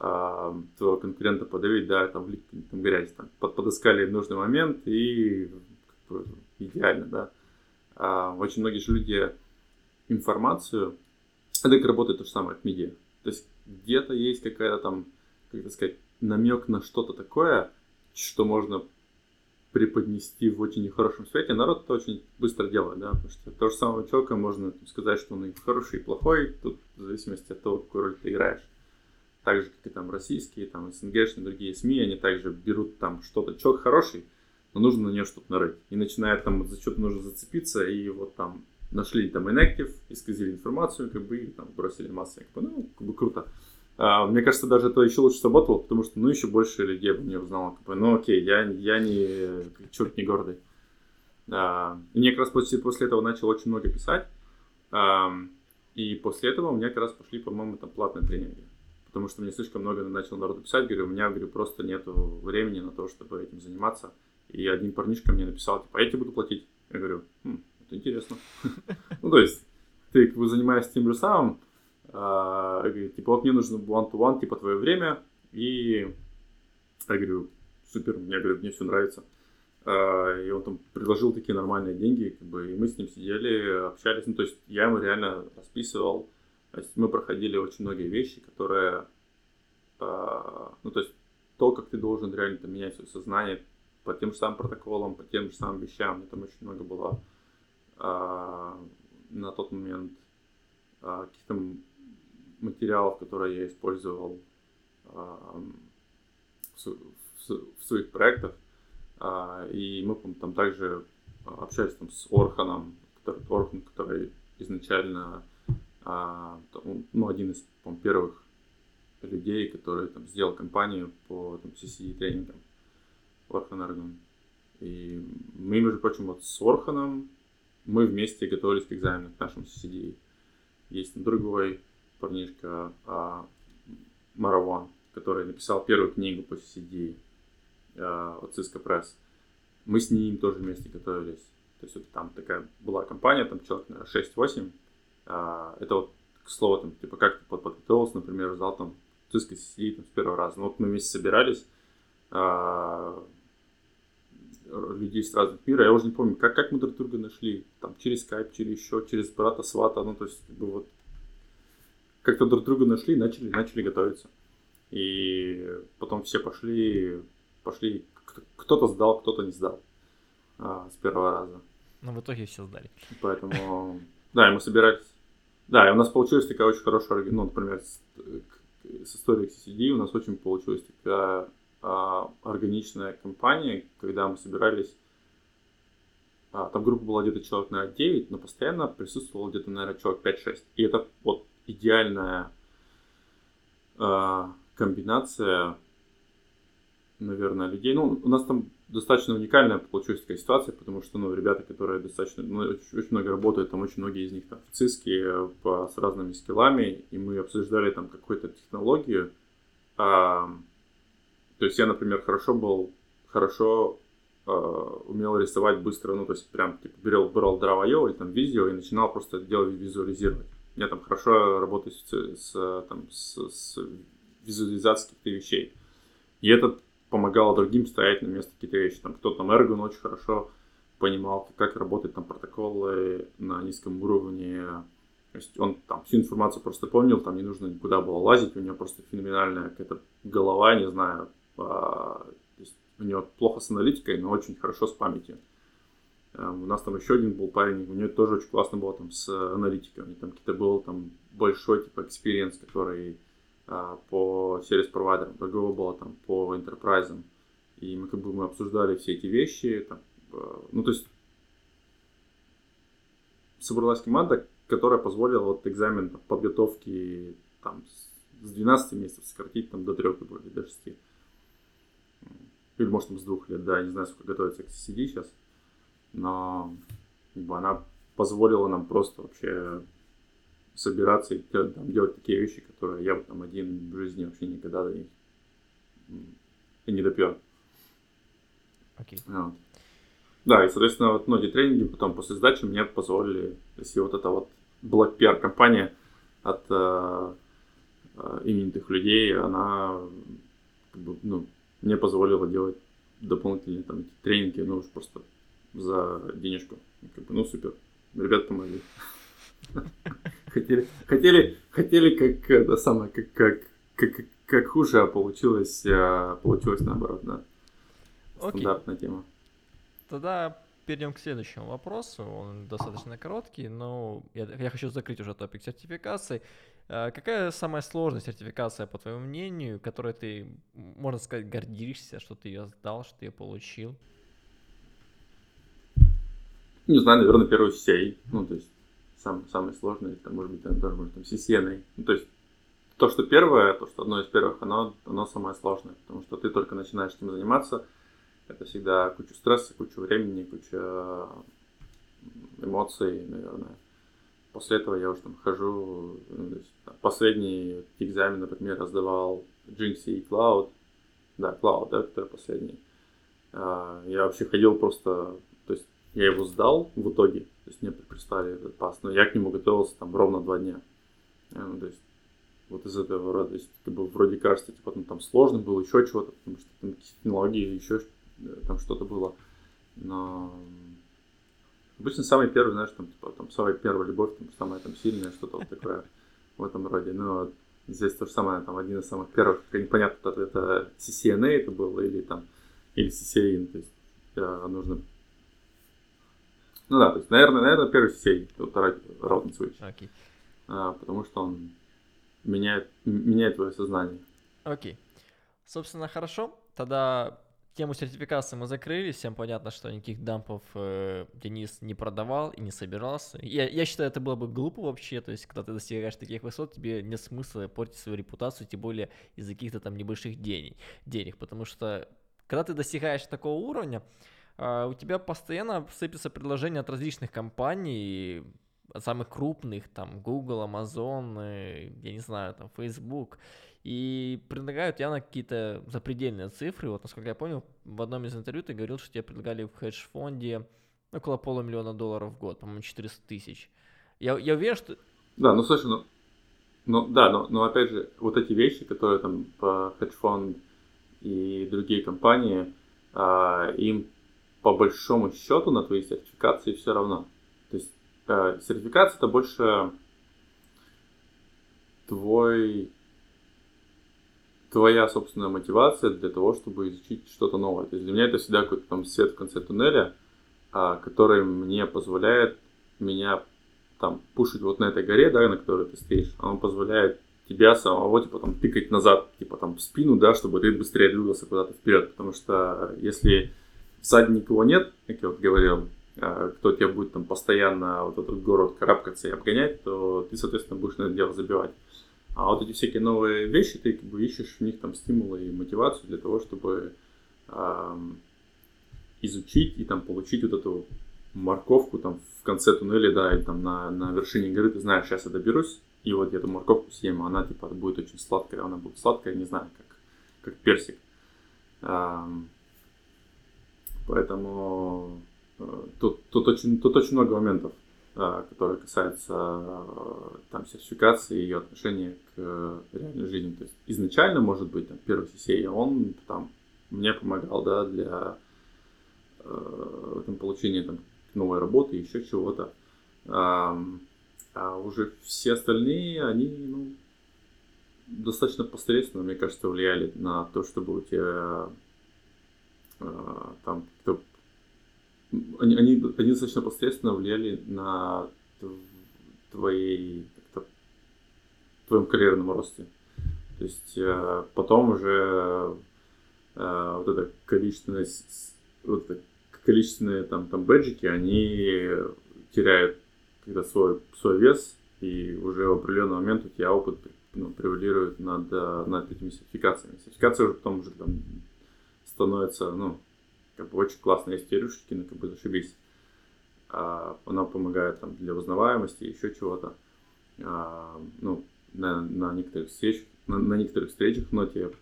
а, твоего конкурента подавить, да, там влить там, грязь, там, под, подыскали нужный момент и как бы, идеально, да. А, очень многие же люди информацию, это как работает то же самое, как медиа. То есть где-то есть какая-то там, как сказать, намек на что-то такое, что можно преподнести в очень нехорошем свете, народ это очень быстро делает, да, потому что то же самое человека можно сказать, что он и хороший, и плохой, тут в зависимости от того, какую роль ты играешь. Так же, как и там российские, там СНГшные, другие СМИ, они также берут там что-то, человек хороший, но нужно на нее что-то нарыть. И начинает там за что-то нужно зацепиться, и вот там нашли там inactive, исказили информацию, как бы, и там бросили массой, как бы, ну, как бы круто. А, мне кажется, даже это еще лучше сработало, потому что, ну, еще больше людей бы мне узнало, ну, окей, я, я не, черт не гордый. И мне как раз после, после этого начал очень много писать, а, и после этого у меня как раз пошли, по-моему, там платные тренинги. Потому что мне слишком много начал народу писать, говорю, у меня, говорю, просто нету времени на то, чтобы этим заниматься. И один парнишка мне написал, типа, а я тебе буду платить. Я говорю, хм, это интересно. [LAUGHS] ну, то есть, ты как бы занимаешься тем же самым, а, типа, вот мне нужно one-to-one, типа, твое время, и я говорю, супер, мне, говорю, мне все нравится. А, и он там предложил такие нормальные деньги, как бы, и мы с ним сидели, общались, ну, то есть, я ему реально расписывал, то есть, мы проходили очень многие вещи, которые, а, ну, то есть, то, как ты должен реально там, менять свое сознание по тем же самым протоколам, по тем же самым вещам, там очень много было на тот момент а, каких-то материалов, которые я использовал а, в, своих проектах. А, и мы там также общались там с Орханом, который, Орхан, который изначально а, ну, один из первых людей, который там сделал компанию по там, CCD тренингам Орхан Аргон. И мы, между прочим, вот с Орханом мы вместе готовились к экзамену, к нашему CCD. Есть другой парнишка, а, Мараван, который написал первую книгу по CCD а, от Cisco Press. Мы с ним тоже вместе готовились. То есть вот там такая была компания, там человек, наверное, 6-8. А, это вот, к слову, там, типа, как ты подготовился, например, сдал там Cisco CCD там, с первого раза. Ну, вот мы вместе собирались, а, людей с разных мира. Я уже не помню, как, как мы друг друга нашли. Там через скайп, через еще, через брата свата. Ну, то есть, как бы вот как-то друг друга нашли, начали, начали готовиться. И потом все пошли, пошли, кто-то сдал, кто-то не сдал а, с первого раза. Но в итоге все сдали. Поэтому, [LAUGHS] да, и мы собирались. Да, и у нас получилась такая очень хорошая, ну, например, с, с историей CCD у нас очень получилась такая а, органичная компания, когда мы собирались, а, там группа была где-то человек, на 9, но постоянно присутствовало где-то, наверное, человек 5-6. И это вот идеальная а, комбинация, наверное, людей. Ну, у нас там достаточно уникальная получилась такая ситуация, потому что, ну, ребята, которые достаточно, ну, очень, очень много работают, там очень многие из них там в ЦИСКе по, с разными скиллами, и мы обсуждали там какую-то технологию, а, то есть я, например, хорошо был, хорошо э, умел рисовать быстро, ну, то есть прям типа, берел, брал Draw.io или там видео и начинал просто делать, визуализировать. Я там хорошо работаю с, с, там, с, с визуализацией каких-то вещей. И это помогало другим стоять на место какие-то вещи. Там кто-то там Ergon очень хорошо понимал, как работают там протоколы на низком уровне. То есть он там всю информацию просто помнил, там не нужно никуда было лазить, у него просто феноменальная какая-то голова, не знаю, а, у него плохо с аналитикой, но очень хорошо с памятью. Эм, у нас там еще один был парень, у него тоже очень классно было там с аналитикой. У него там какие-то был там большой типа experience, который а, по сервис-провайдерам, другого было там по enterprise. И мы как бы мы обсуждали все эти вещи. Там, а, ну, то есть собралась команда, которая позволила вот экзамен там, подготовки там, с 12 месяцев сократить там, до 3 или до 6. Или может там с двух лет, да, не знаю, сколько готовится к CCD сейчас. Но как бы, она позволила нам просто вообще собираться и там, делать такие вещи, которые я бы там один в жизни вообще никогда и, и не допер. Окей. Okay. Вот. Да, и, соответственно, вот многие тренинги потом после сдачи мне позволили, если вот эта вот Black PR компания от э, э, именитых людей, она как бы, ну, мне позволило делать дополнительные там тренинги, ну уж просто за денежку. Как бы, ну супер, ребят помогли. Хотели, хотели, хотели как это самое, как, как, как, как хуже, а получилось, а, получилось наоборот, да. Стандартная тема. Тогда перейдем к следующему вопросу. Он достаточно короткий, но я, я хочу закрыть уже топик сертификации. А, какая самая сложная сертификация, по твоему мнению, которой ты, можно сказать, гордишься, что ты ее сдал, что ты ее получил? Не знаю, наверное, первый CCA. Ну, то есть, сам, самый сложный, там, может быть, там, даже, может, там, CCNA. Ну, то есть, то, что первое, то, что одно из первых, оно, оно самое сложное, потому что ты только начинаешь этим заниматься, это всегда куча стресса, куча времени, куча эмоций, наверное. После этого я уже там хожу, ну, есть, последний экзамен, например, раздавал GNC Cloud, да, Cloud, да, который последний. А, я вообще ходил просто, я его сдал в итоге, то есть мне прислали этот пас, но я к нему готовился там ровно два дня. А, ну, то есть вот из этого рода, то есть как бы вроде кажется, типа ну, там сложно было, еще чего-то, потому что там технологии, еще там что-то было, но Обычно самый первый, знаешь, там, типа, там, самая первая любовь, там, самая там сильная, что-то вот такое в этом роде. Но здесь то же самое, там, один из самых первых, непонятно, это CCNA это было, или там, или CCN, то есть э, нужно ну да, то есть, наверное, наверное, первый CCA, вот Route Switch. Okay. А, потому что он меняет, меняет твое сознание. Окей. Okay. Собственно, хорошо. Тогда Тему сертификации мы закрыли, всем понятно, что никаких дампов э, Денис не продавал и не собирался. Я, я считаю, это было бы глупо вообще, то есть, когда ты достигаешь таких высот, тебе нет смысла портить свою репутацию, тем более из-за каких-то там небольших денег, денег, потому что когда ты достигаешь такого уровня, у тебя постоянно сыпятся предложения от различных компаний, от самых крупных, там, Google, Amazon, э, я не знаю, там, Facebook, и предлагают явно какие-то запредельные цифры. Вот, насколько я понял, в одном из интервью ты говорил, что тебе предлагали в хедж-фонде около полумиллиона долларов в год, по-моему, 400 тысяч. Я, я уверен, что... Да, ну слушай, ну, ну да, но, но опять же, вот эти вещи, которые там по хедж-фонд и другие компании, а, им по большому счету на твои сертификации все равно. То есть а, сертификация это больше твой твоя собственная мотивация для того, чтобы изучить что-то новое. То есть для меня это всегда какой-то там свет в конце туннеля, а, который мне позволяет меня там пушить вот на этой горе, да, на которой ты стоишь, он позволяет тебя самого, типа, там, тыкать назад, типа, там, в спину, да, чтобы ты быстрее двигался куда-то вперед, потому что если сзади никого нет, как я вот говорил, а, кто тебе будет там постоянно вот этот город карабкаться и обгонять, то ты, соответственно, будешь на это дело забивать. А вот эти всякие новые вещи, ты как бы ищешь в них там стимулы и мотивацию для того, чтобы эм, изучить и там получить вот эту морковку там в конце туннеля, да, и там на, на вершине горы, ты знаешь, сейчас я доберусь, и вот я эту морковку съем, она типа будет очень сладкая, она будет сладкая, не знаю, как, как персик. Эм, поэтому э, тут, тут, очень, тут очень много моментов, э, которые касаются э, там сертификации и ее отношения к реальной жизни. То есть изначально, может быть, там, первый CCA, он там мне помогал, да, для там, получения там, новой работы, еще чего-то. А, уже все остальные, они, ну, достаточно посредственно, мне кажется, влияли на то, чтобы у тебя там кто они, они, они достаточно посредственно влияли на твоей твоем карьерном росте. То есть э, потом уже э, вот это количественность, вот это количественные там, там бэджики, они теряют когда свой, свой вес, и уже в определенный момент у тебя опыт ну, превалирует над, над этими сертификациями. Сертификация уже потом уже там становится, ну, как бы очень классно, есть рюшечки, ну, как бы зашибись. А, она помогает там для узнаваемости, еще чего-то. А, ну, на, на некоторых встречах, на, на некоторых встречах в ноте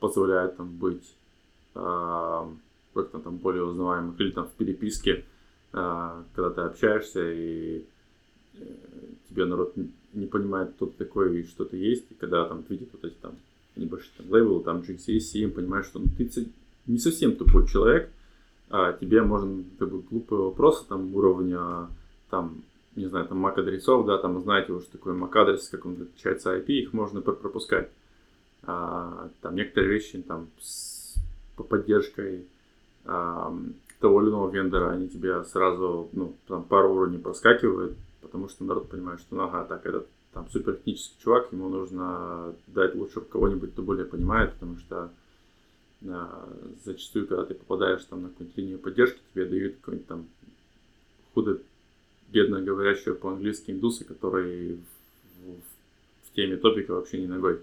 позволяет там быть а, как-то там более узнаваемых, или там в переписке, а, когда ты общаешься и э, тебе народ не понимает, кто ты такой и что ты есть, и когда там видит вот эти там небольшие там лейблы, там GC, CM, понимаешь, что ну, ты не совсем тупой человек, а тебе можно как бы, глупые вопросы там уровня там не знаю, там MAC-адресов, да, там знаете уже такой MAC-адрес, как он отличается IP, их можно пропускать. А, там некоторые вещи там с по поддержкой того или иного вендора, они тебе сразу, ну, там пару уровней проскакивают, потому что народ понимает, что, ну, ага, так, этот там супер технический чувак, ему нужно дать лучше кого-нибудь, кто более понимает, потому что а, зачастую, когда ты попадаешь там на какую-нибудь линию поддержки, тебе дают какой-нибудь там худо бедно говорящего по-английски индусы, которые в, в, в теме топика вообще не ногой.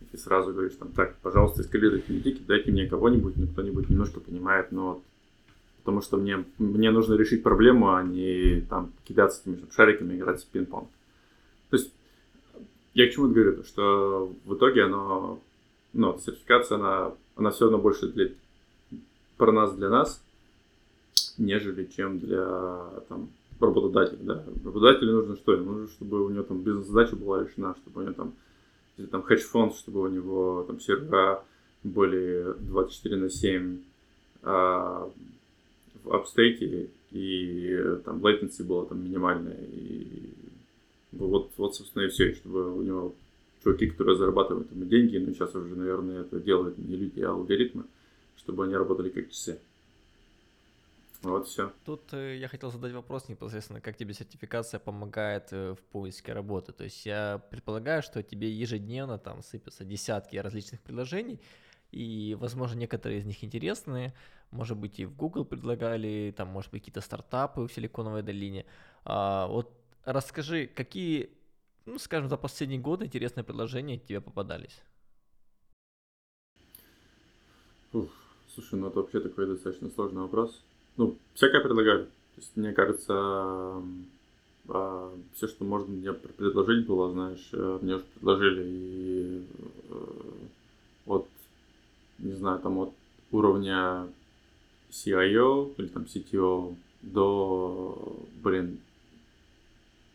И ты сразу говоришь там, так, пожалуйста, эскалируйте политики, дайте мне кого-нибудь, ну, кто-нибудь немножко понимает, но вот, потому что мне, мне нужно решить проблему, а не там кидаться этими шариками, играть в пинг-понг. То есть, я к чему говорю, то, что в итоге оно, ну, сертификация, она, она все равно больше для, про нас, для нас, нежели чем для там, работодателя, да. Работодателю нужно что? Ему нужно, чтобы у него там бизнес-задача была решена, чтобы у него там или там хедж-фонд, чтобы у него там сервера были 24 на 7 а, в апстейте, и там latency было там минимальное, и вот, вот собственно, и все, чтобы у него чуваки, которые зарабатывают ему деньги, но сейчас уже, наверное, это делают не люди, а алгоритмы, чтобы они работали как часы. Вот все. Тут э, я хотел задать вопрос непосредственно, как тебе сертификация помогает э, в поиске работы. То есть я предполагаю, что тебе ежедневно там сыпятся десятки различных предложений, и, возможно, некоторые из них интересные, может быть, и в Google предлагали, там, может быть, какие-то стартапы в Силиконовой долине. А, вот расскажи, какие, ну, скажем, за последние годы интересные предложения тебе попадались? Ух, слушай, ну это вообще такой достаточно сложный вопрос. ну, всякое предлагали. То есть, мне кажется, а, все, что можно мне предложить было, знаешь, э, мне уже предложили и от, не знаю, там от уровня CIO или там CTO до, блин,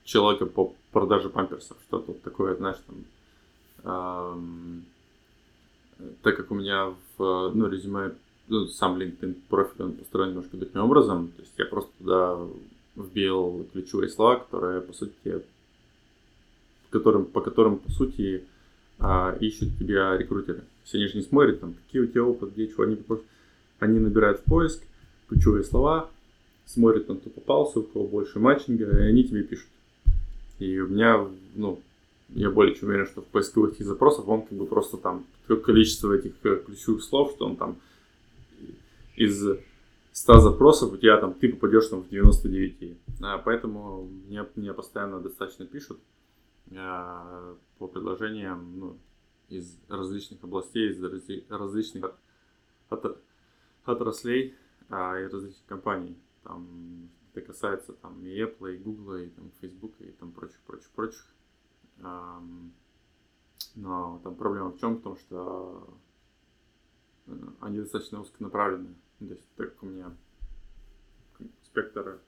человека по продаже памперсов, что-то такое, знаешь, там, эм, так как у меня в, ну, резюме, ну, сам LinkedIn профиль, он построен немножко таким образом, то есть я просто туда вбил ключевые слова, которые, по сути, которым, по которым, по сути, а, ищут тебя рекрутеры. То есть они же не смотрят, там, какие у тебя опыт, где чего, они, они набирают в поиск ключевые слова, смотрят, там, кто попался, у кого больше матчинга, и они тебе пишут. И у меня, ну, я более чем уверен, что в поисковых этих запросах он как бы просто там количество этих э, ключевых слов, что он там из 100 запросов у тебя там ты попадешь там в 99. А, поэтому мне, мне постоянно достаточно пишут а, по предложениям ну, из различных областей, из различных от, отраслей а, и различных компаний. Там это касается там и Apple, и Google, и там Facebook, и там прочих, прочих, прочих. Но там проблема в чем? В том, что э, они достаточно узконаправленные. То есть, так как у меня спектр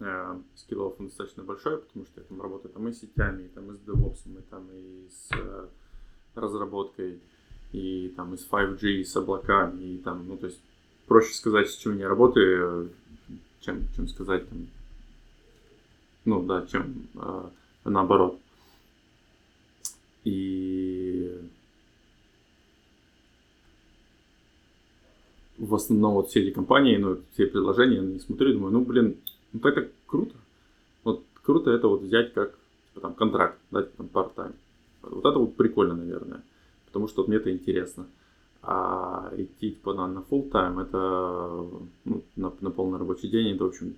э, скиллов достаточно большой, потому что я там работаю там и с сетями, и там и с DevOps, и там и с э, разработкой, и там и с 5G, и с облаками, и там, ну, то есть, проще сказать, с чем я работаю, чем, чем сказать там, ну, да, чем э, наоборот. И в основном вот все эти компании, ну, все предложения, я не смотрю, думаю, ну, блин, ну, так это круто. Вот круто это вот взять как, типа, там, контракт, дать там part-time. Вот это вот прикольно, наверное, потому что вот мне это интересно. А идти типа на, на full time это ну, на, на полный рабочий день, это, в общем,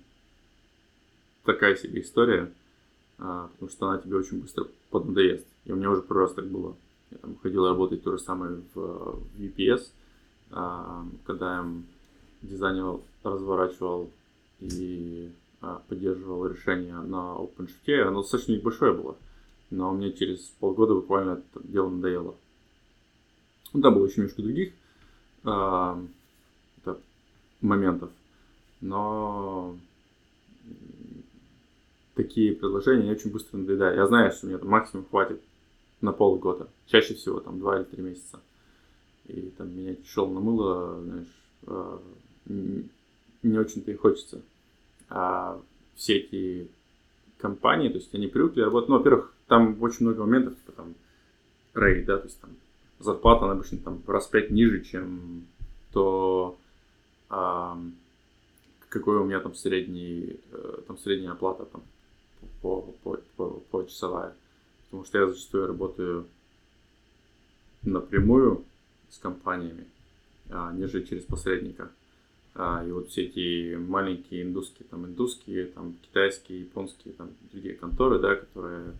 такая себе история, а, потому что она тебе очень быстро поднадоест. И у меня уже пару раз так было. Я там ходил работать то же самое в, в UPS, а, когда я дизайнил, разворачивал и а, поддерживал решение на OpenShift, оно достаточно небольшое было, но мне через полгода буквально это дело надоело. Ну, там было еще немножко других а, моментов, но такие предложения очень быстро надоедают. Я знаю, что мне там максимум хватит на полгода, чаще всего там два или три месяца и там менять шел на мыло, знаешь, а, не очень-то и хочется. А все эти компании, то есть они привыкли работать, ну, во-первых, там очень много моментов, типа там рейд, да, то есть там зарплата, обычно там раз пять ниже, чем то, а, какой у меня там средний, э, там средняя оплата там по, по, по, по часовая. Потому что я зачастую работаю напрямую с компаниями, а, нежели через посредника. А, и вот все эти маленькие индусские, там индусские, там китайские, японские, там другие конторы, да, которые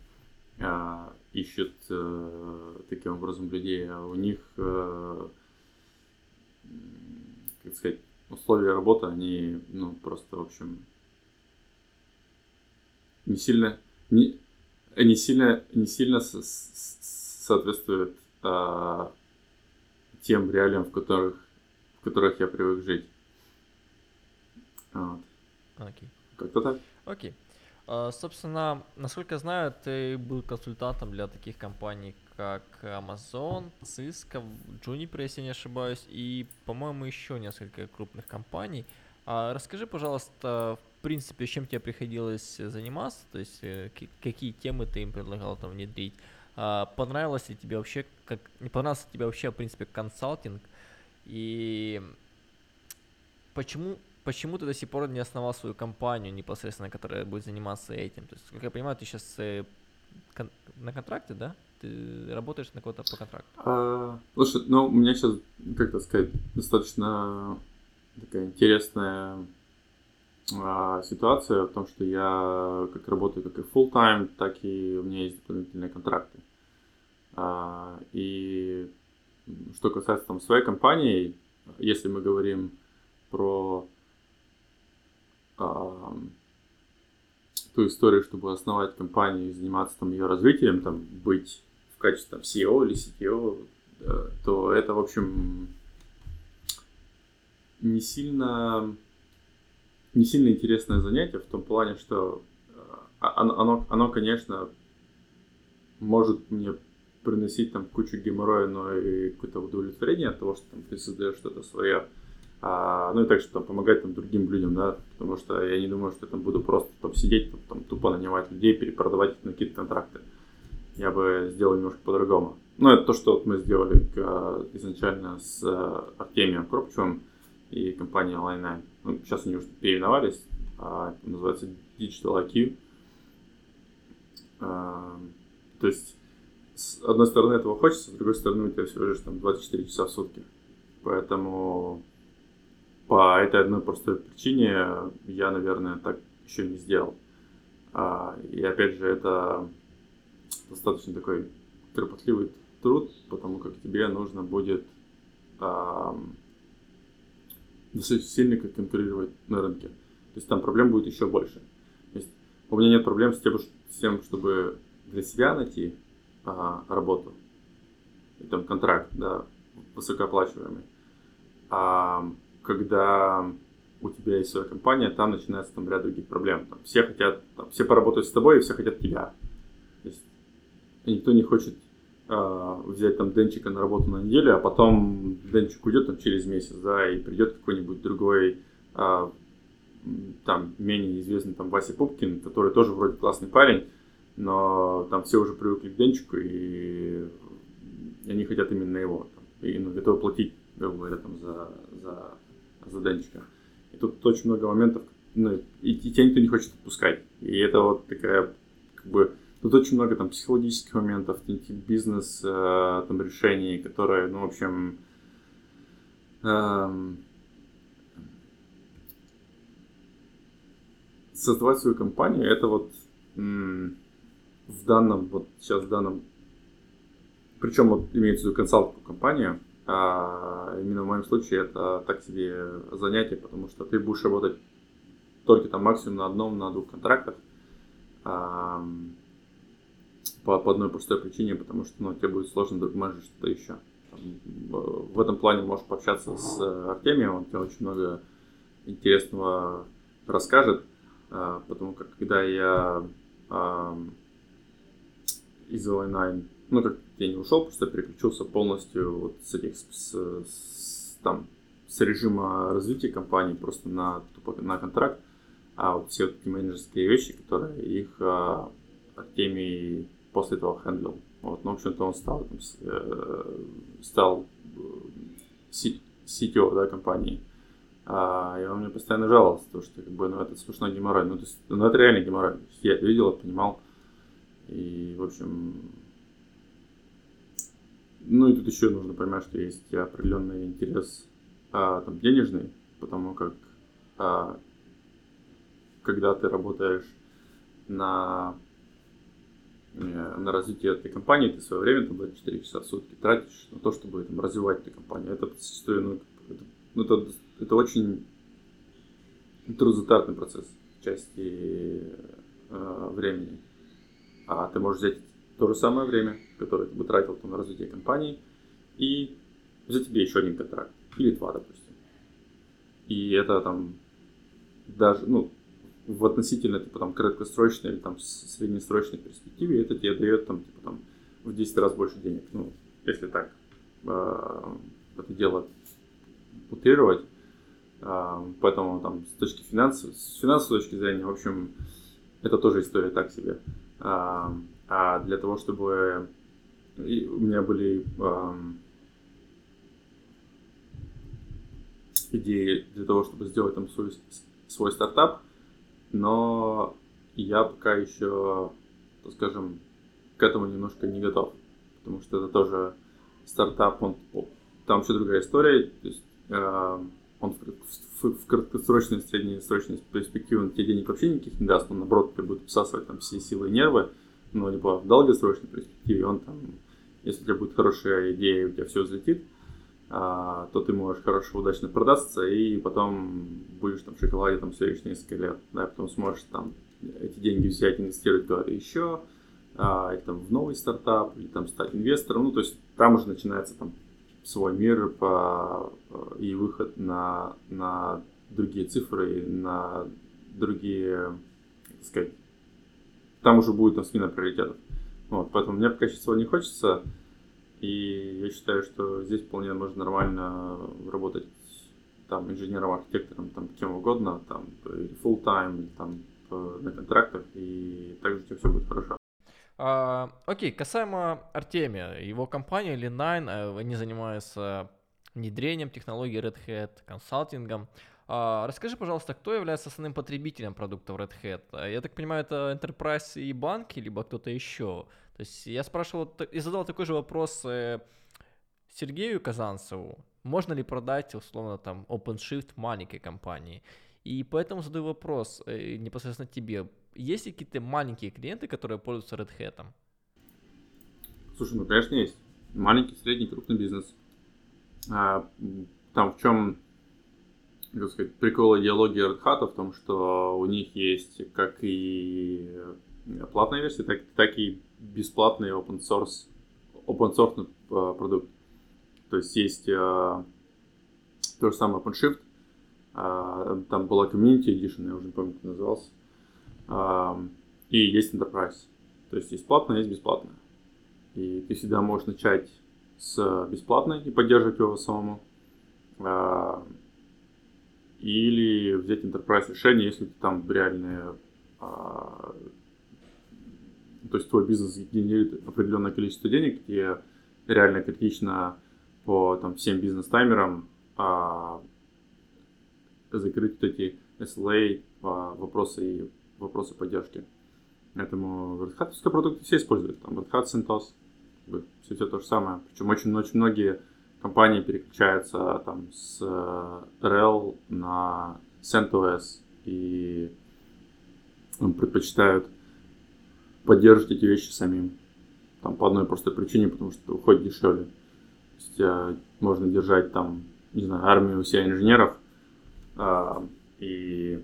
ищут а, таким образом людей, а у них, а, как сказать, условия работы, они, ну, просто, в общем, не сильно, не, не сильно, не сильно со, соответствуют а, тем реалиям, в которых, в которых я привык жить. Вот. Окей. Как-то так. Окей. Uh, собственно, насколько я знаю, ты был консультантом для таких компаний, как Amazon, Cisco, Juniper, если не ошибаюсь, и, по-моему, еще несколько крупных компаний. Uh, расскажи, пожалуйста, в принципе, чем тебе приходилось заниматься, то есть э, какие темы ты им предлагал там внедрить. А, понравилось ли тебе вообще, как не понравился тебе вообще, в принципе, консалтинг? И почему, почему ты до сих пор не основал свою компанию непосредственно, которая будет заниматься этим? То есть, как я понимаю, ты сейчас э, кон- на контракте, да? Ты работаешь на кого-то по контракту? А, слушай, ну, у меня сейчас, как то сказать, достаточно такая интересная а, ситуация в том, что я как работаю как и full time, так и у меня есть дополнительные контракты. А, и что касается там своей компании, если мы говорим про ту историю, чтобы основать компанию и заниматься там ее развитием, там быть в качестве там, CEO или CTO, то это, в общем, не сильно, не сильно интересное занятие в том плане, что а, оно, оно, оно конечно, может мне приносить там кучу геморроя, но и какое-то удовлетворение от того, что там, ты создаешь что-то свое. А, ну и также там помогать там другим людям, да, потому что я не думаю, что я там буду просто там сидеть, там, там тупо нанимать людей, перепродавать их на какие-то контракты. Я бы сделал немножко по-другому. Ну, это то, что вот мы сделали к, изначально с Артемием Кропчевым и компанией Line9. Ну, сейчас они уже переименовались, а, называется Digital IQ. А, то есть, с одной стороны этого хочется, с другой стороны у тебя всего лишь там 24 часа в сутки. Поэтому по этой одной простой причине я, наверное, так еще не сделал. А, и опять же, это достаточно такой кропотливый труд, потому как тебе нужно будет достаточно сильно конкурировать на рынке. То есть там проблем будет еще больше. То есть у меня нет проблем с тем, чтобы для себя найти а, работу, и там контракт, да, высокооплачиваемый. Когда у тебя есть своя компания, там начинается там ряд других проблем. Там все хотят, там, все поработать с тобой, и все хотят тебя. То есть никто не хочет э, взять там Денчика на работу на неделю, а потом Денчик уйдет там через месяц, да, и придет какой-нибудь другой э, там менее известный там Вася Пупкин, который тоже вроде классный парень, но там все уже привыкли к Денчику, и они хотят именно его. Там, и ну, готовы платить, грубо говоря, там, за, за, за Денчика. И тут очень много моментов, ну, и, и тебя никто не хочет отпускать. И это вот такая, как бы, тут очень много там психологических моментов, бизнес э, там решений, которые, ну, в общем, э, создавать свою компанию, это вот в данном, вот сейчас в данном, причем вот имеется в виду консалтинг компания, а именно в моем случае это так себе занятие, потому что ты будешь работать только там максимум на одном, на двух контрактах. А, по, по одной простой причине, потому что ну, тебе будет сложно менеджить что-то еще. Там, в этом плане можешь пообщаться с Артемием, он тебе очень много интересного расскажет, а, потому как когда я а, из Line9, ну как я не ушел, просто переключился полностью вот с этих, с, с, там, с режима развития компании просто на, тупо на контракт, а вот все эти менеджерские вещи, которые их а, Артемий после этого хендлил. Вот, ну, в общем-то, он стал, там, э, стал CTO, да, компании. А, и он мне постоянно жаловался, то, что как бы, ну, это смешной геморрой. Ну, то есть, ну, это реально геморрой. Я это видел, понимал. И, в общем, ну и тут еще нужно понимать, что есть определенный интерес а, там, денежный, потому как а, когда ты работаешь на, э, на развитие этой компании, ты свое время, там, 24 часа в сутки тратишь на то, чтобы там, развивать эту компанию. Это зачастую, ну, это, ну, это, это очень трудозатратный процесс части э, времени. А ты можешь взять то же самое время, которое ты бы тратил там, на развитие компании, и взять тебе еще один контракт, или два, допустим. И это там даже, ну, в относительно, типа, там, краткосрочной или там среднесрочной перспективе это тебе дает, там, типа, там, в 10 раз больше денег. Ну, если так э, это дело утрировать. Э, поэтому, там, с точки финансов, с финансовой точки зрения, в общем, это тоже история так себе. Э, а для того, чтобы у меня были идеи для того, чтобы сделать там свой, свой стартап, но я пока еще, скажем, к этому немножко не готов, потому что это тоже стартап, он, там вообще другая история, то есть он в, в, в краткосрочной, среднесрочной перспективе он тебе денег вообще никаких не даст, он наоборот тебе будет всасывать там все силы и нервы, но либо в долгосрочной перспективе он там, если у тебя будет хорошая идея, у тебя все взлетит, а, то ты можешь хорошо, удачно продаться, и потом будешь там в шоколаде там следующие несколько лет, да, потом сможешь там эти деньги взять, инвестировать куда-то еще, а, или там в новый стартап, или там стать инвестором, ну, то есть там уже начинается там свой мир по, и выход на, на другие цифры, на другие, так сказать, там уже будет там смена приоритетов. Вот, поэтому мне пока сейчас не хочется, и я считаю, что здесь вполне можно нормально работать там инженером, архитектором, там кем угодно, там full time, там на контрактах, и также у тебя все будет хорошо. А, окей, касаемо Артемия, его компания Nine, э, они занимаются внедрением технологий Red Hat, консалтингом. А, расскажи, пожалуйста, кто является основным потребителем продуктов Red Hat? Я так понимаю, это Enterprise и банки, либо кто-то еще. То есть я спрашивал и задал такой же вопрос э, Сергею Казанцеву. Можно ли продать, условно, там, OpenShift маленькой компании? И поэтому задаю вопрос э, непосредственно тебе. Есть ли какие-то маленькие клиенты, которые пользуются Red Hat? Слушай, ну, конечно, есть. Маленький, средний, крупный бизнес. А, там в чем, как сказать, прикол идеологии Hat в том, что у них есть как и платная версия, так, так и бесплатный open source, open source э, продукт. То есть есть uh, то же самое OpenShift, uh, там была Community Edition, я уже не помню, как назывался, и есть Enterprise. То есть есть платное, есть бесплатное. И ты всегда можешь начать с бесплатной и поддерживать его самому. Или взять Enterprise решение, если ты там реальные то есть твой бизнес генерирует определенное количество денег, тебе реально критично по там, всем бизнес-таймерам а, закрыть вот эти SLA, а, вопросы и вопросы поддержки. Поэтому Red Hat продукты все используют. Там Red Hat, CentOS, все, все то же самое. Причем очень, очень многие компании переключаются там с RHEL на CentOS и предпочитают поддерживать эти вещи самим. Там по одной простой причине, потому что уходит дешевле. То есть а, можно держать там, не знаю, армию у себя инженеров а, и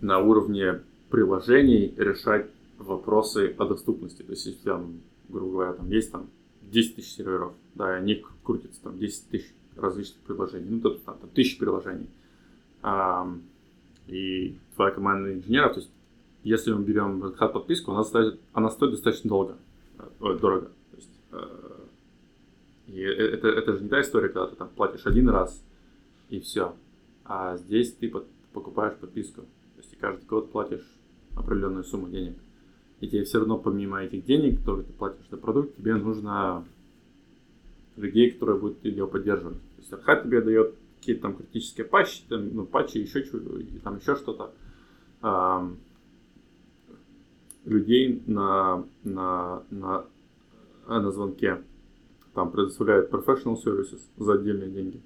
на уровне приложений решать вопросы о доступности. То есть, если там, грубо говоря, там есть там 10 тысяч серверов, да, и они крутятся там 10 тысяч различных приложений, ну, там, там тысячи приложений. А, и твоя команда инженеров, то есть если мы берем Red Hat подписку, она стоит, она стоит достаточно долго, э, дорого. То есть, э, и э, это, это же не та история, когда ты там платишь один раз и все. А здесь ты под, покупаешь подписку. То есть, ты каждый год платишь определенную сумму денег. И тебе все равно помимо этих денег, которые ты платишь за продукт, тебе нужно людей, которые будут его поддерживать. То есть Hat тебе дает какие-то там критические патчи, там, ну, патчи, еще, там еще что-то людей на, на, на, э, на звонке. Там предоставляют professional services за отдельные деньги.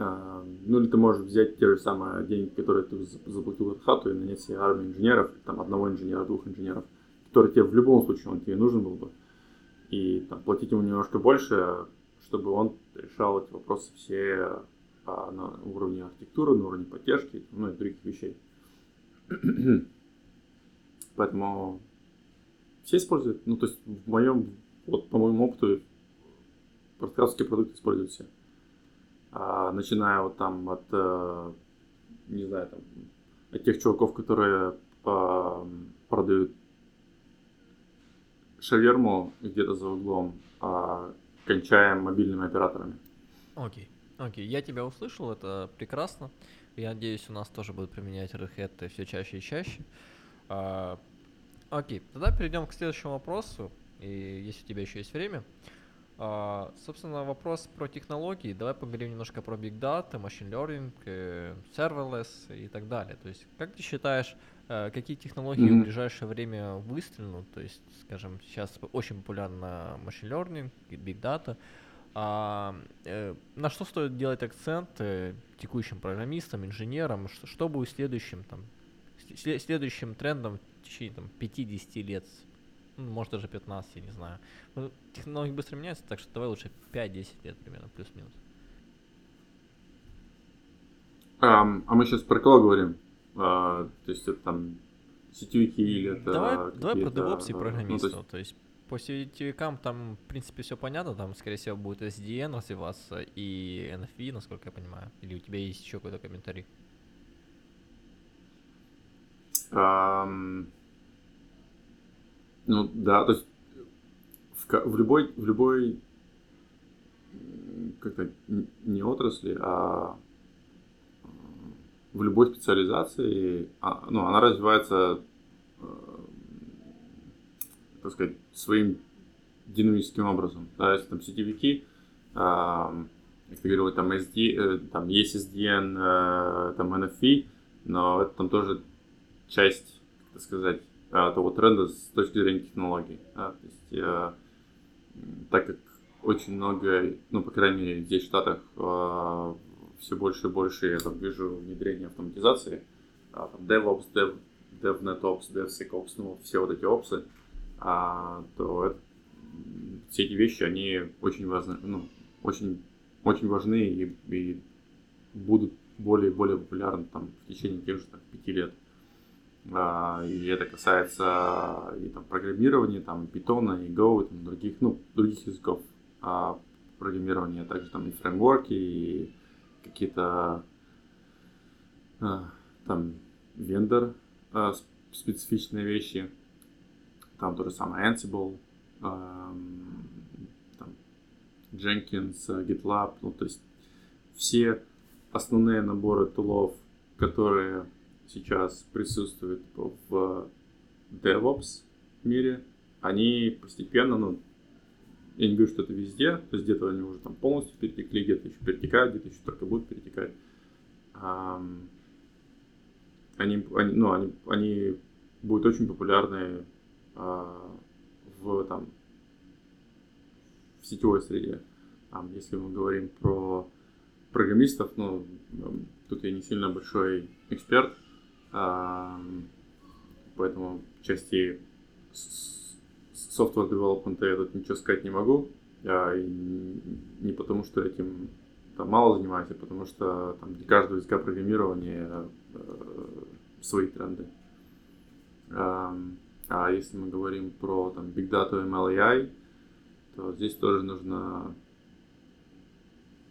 Ну или ты можешь взять те же самые деньги, которые ты заплатил хату и нанять себе армию инженеров, там одного инженера, двух инженеров, которые тебе в любом случае он тебе нужен был бы. И там, платить ему немножко больше, чтобы он решал эти вопросы все а, на уровне архитектуры, на уровне поддержки, ну и других вещей. [CLEARS THROAT] Поэтому все используют. Ну, то есть в моем, вот по моему опыту, подкастские продукты используют все. А, начиная вот там от, э, не знаю, там, от тех чуваков, которые а, продают шаверму где-то за углом, а, кончаем мобильными операторами. Окей, окей, я тебя услышал, это прекрасно. Я надеюсь, у нас тоже будут применять Red все чаще и чаще. Окей, тогда перейдем к следующему вопросу, и если у тебя еще есть время. А, собственно, вопрос про технологии. Давай поговорим немножко про Big Data, Machine Learning, э, Serverless и так далее. То есть, как ты считаешь, э, какие технологии mm-hmm. в ближайшее время выстрелят? То есть, скажем, сейчас очень популярно Machine Learning и Big Data. А, э, на что стоит делать акцент э, текущим программистам, инженерам, что, что будет следующим там, следующим трендом в течение там, 5-10 лет? Может даже 15, я не знаю. Ну, технологии быстро меняются, так что давай лучше 5-10 лет примерно, плюс-минус. Um, а мы сейчас про кого говорим? Uh, то есть это там сетевики или это Давай, давай про DevOps и программистов. Ну, то, есть... то есть по сетевикам там, в принципе, все понятно, там, скорее всего, будет SDN развиваться и NFV, насколько я понимаю. Или у тебя есть еще какой-то комментарий? Um, ну да, то есть в, в любой, в любой как-то не отрасли, а в любой специализации, а, ну, она развивается, э, так сказать, своим динамическим образом. Да, если там сетевики, э, как ты говорил, там, SD, э, там есть SDN, э, там NFV, но это там тоже часть, так сказать, того тренда с точки зрения технологий. Да? То есть, э, так как очень много, ну, по крайней мере, здесь в Штатах э, все больше и больше я там вижу внедрение автоматизации, а, там DevOps, Dev, DevNetOps, DevSecOps, ну, все вот эти опсы, а, то это, все эти вещи, они очень важны, ну, очень, очень важны и, и будут более и более популярны там в течение тех же там, пяти лет. А, и это касается и там программирования, там Python, и Go, и там, других, ну, других языков. А, программирования, а также там и фреймворки, и какие-то а, там вендор а, специфичные вещи, там то же самое Ansible, а, там, Jenkins, GitLab, ну то есть все основные наборы тулов, которые сейчас присутствуют в DevOps мире, они постепенно, ну, я не говорю, что это везде, то есть где-то они уже там полностью перетекли, где-то еще перетекают, где-то еще только будут перетекать. Они, они, ну, они, они будут очень популярны а, в, там, в сетевой среде. Там, если мы говорим про программистов, ну, тут я не сильно большой эксперт, поэтому части software development я тут ничего сказать не могу. И не потому, что этим там, мало занимаюсь, а потому что там, для каждого языка программирования э, свои тренды. А, если мы говорим про там, Big Data, ML, AI, то здесь тоже нужно,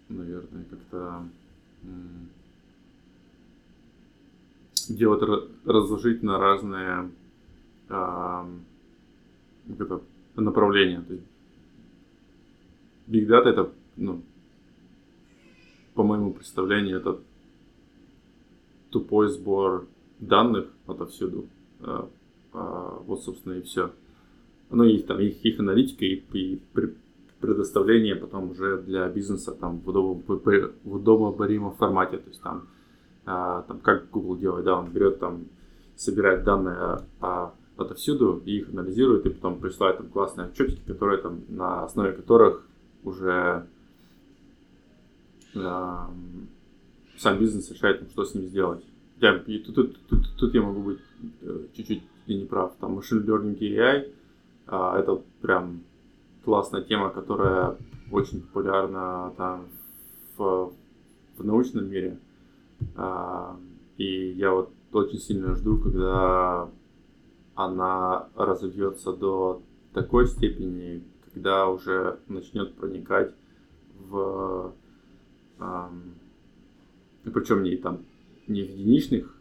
наверное, как-то делать, разложить на разные это направление. То есть Big Data это, ну, по моему представлению, это тупой сбор данных отовсюду. А, а, вот, собственно, и все. Ну, и там их, их аналитика и, и предоставление потом уже для бизнеса там в, удобном, в удобоваримом формате. То есть там, а, там как Google делает, да, он берет там, собирает данные о, о отовсюду и их анализирует, и потом присылает там классные отчетики, которые там, на основе которых уже э, сам бизнес решает, там, что с ним сделать. Я, и тут, тут, тут, тут я могу быть э, чуть-чуть и не прав. Там machine learning и AI э, это прям классная тема, которая очень популярна там в, в научном мире. Э, и я вот очень сильно жду, когда она разовьется до такой степени, когда уже начнет проникать в... Эм, причем не там не в единичных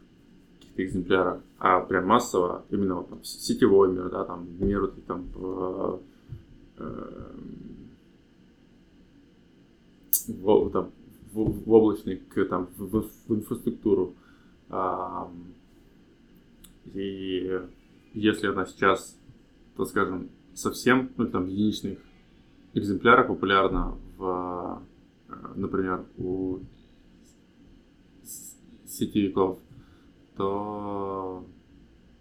каких-то экземплярах, а прям массово, именно вот, там, сетевой мир, да, там, мир там, в, э, в, там, в, в облачный, там, в, в инфраструктуру. А, и если она сейчас, то скажем, совсем, ну, там, единичных экземплярах популярна в, э, например, у сетевиков, то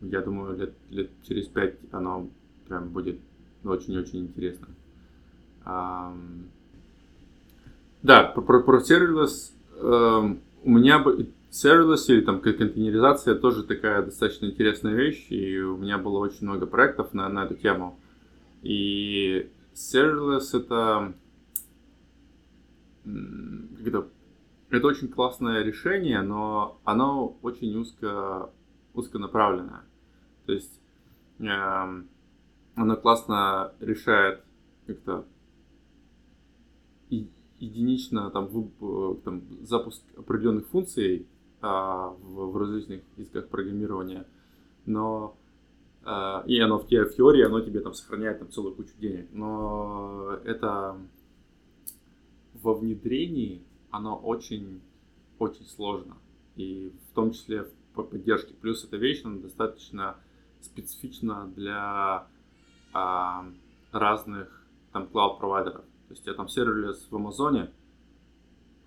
я думаю, лет, лет через пять оно прям будет очень-очень интересно. А, да, про, про, сервис э, у меня бы Serverless или там контейнеризация тоже такая достаточно интересная вещь, и у меня было очень много проектов на, на эту тему. И Serverless это, это, это очень классное решение, но оно очень узко, узконаправленное. То есть э, оно классно решает как-то единично там, в, там запуск определенных функций а, в, в различных языках программирования, но а, и оно в, в теории, оно тебе там сохраняет там целую кучу денег, но это во внедрении оно очень очень сложно и в том числе по поддержке. Плюс эта вещь она достаточно специфична для а, разных там клауд-провайдеров. То есть у тебя там сервис в Амазоне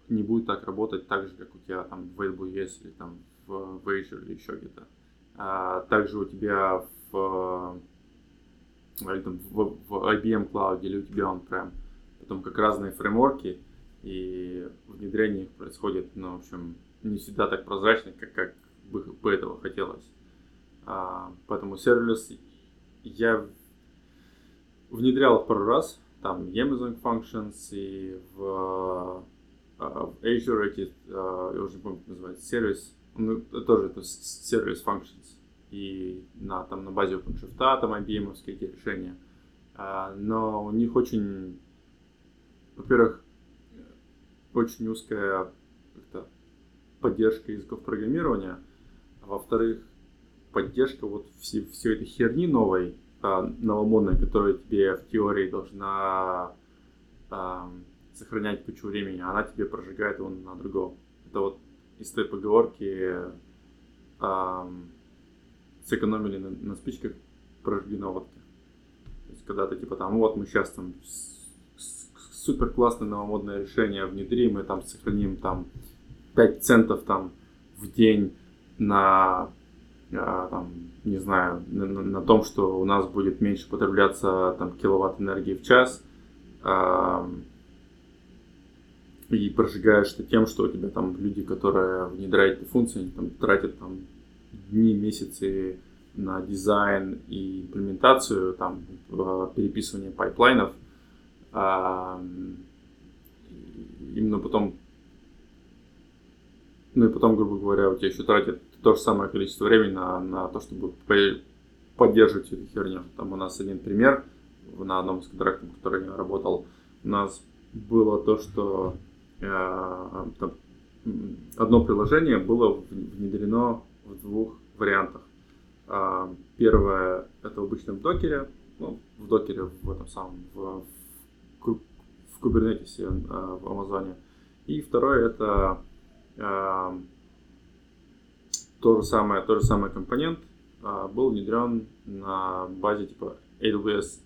не будет так работать так же, как у тебя там в AWS или там в, Azure или еще где-то. А, также у тебя в, или, в, в IBM Cloud или у тебя on-prem. Потом как разные фреймворки, и внедрение их происходит, ну, в общем, не всегда так прозрачно, как, как бы, бы этого хотелось. А, поэтому сервис я внедрял пару раз, там Amazon Functions и в, э, в Azure эти, э, я уже не помню, как называется, сервис, ну, тоже это сервис Functions. И на, там, на базе OpenShift, там IBM эти решения. А, но у них очень, во-первых, очень узкая поддержка языков программирования, а во-вторых, поддержка вот всей, всей этой херни новой, а, новомодная, которая тебе в теории должна а, сохранять кучу времени, а она тебе прожигает его на другого. Это вот из той поговорки а, сэкономили на, на спичках, прожгли на водке. То есть когда ты типа там, вот мы сейчас там супер классное новомодное решение внедрим, мы там сохраним там 5 центов там в день на а, там, не знаю, на, на том, что у нас будет меньше потребляться там, киловатт энергии в час, а, и прожигаешь ты тем, что у тебя там люди, которые внедряют эти функции, там, тратят там, дни, месяцы на дизайн и имплементацию, там, переписывание пайплайнов, а, именно потом, ну и потом, грубо говоря, у тебя еще тратят то же самое количество времени на, на то, чтобы поддерживать эту херню. Там у нас один пример на одном из контрактов, в котором я работал, у нас было то, что э, там, одно приложение было внедрено в двух вариантах. Э, первое это в обычном докере, ну, в докере в этом самом, в, в, в кубернетисе э, в Амазоне. И второе это э, то же самое, то же самое компонент а, был внедрен на базе типа AWS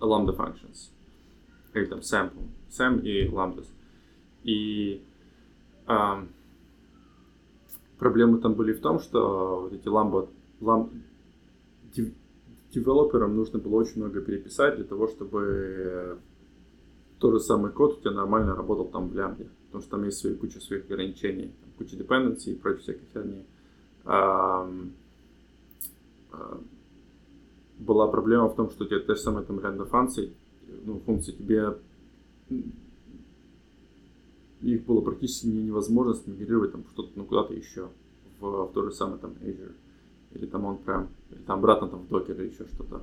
Lambda Functions. Или там Sample. Sam и Lambdas. И а, проблемы там были в том, что вот эти Lambda, Lam, девелоперам нужно было очень много переписать для того, чтобы тот же самый код у тебя нормально работал там в лямбде. Потому что там есть свои, куча своих ограничений куча dependency и прочей всякой херни. А, была проблема в том, что у тебя те же самые там ряда функций, ну, функции тебе их было практически невозможно смигрировать там что-то ну, куда-то еще в, в то же самое там Azure или там on-prem, или там обратно там в Docker или еще что-то.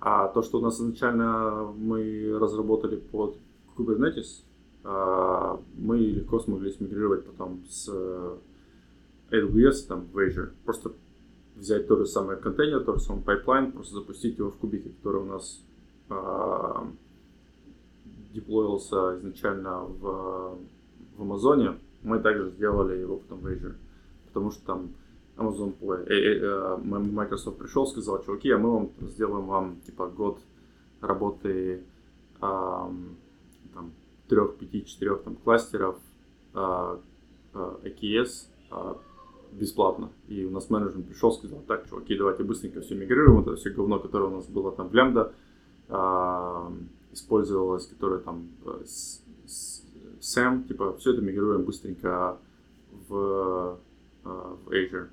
А то, что у нас изначально мы разработали под Kubernetes, мы легко смогли смигрировать потом с э, AWS там, в Azure. Просто взять тот же самый контейнер, тот же самый пайплайн, просто запустить его в кубике, который у нас э, деплоился изначально в, в Амазоне. Мы также сделали его потом в Azure. Потому что там Amazon, ой, э, э, Microsoft пришел, сказал, чуваки, а мы вам сделаем вам типа год работы э, там, трех, пяти, четырех там кластеров э, э, AKS э, бесплатно. И у нас менеджмент пришел, сказал, так, чуваки, давайте быстренько все мигрируем, это все говно, которое у нас было там в лямбда, э, использовалось, которое там э, с, с, SAM, типа, все это мигрируем быстренько в, в Azure.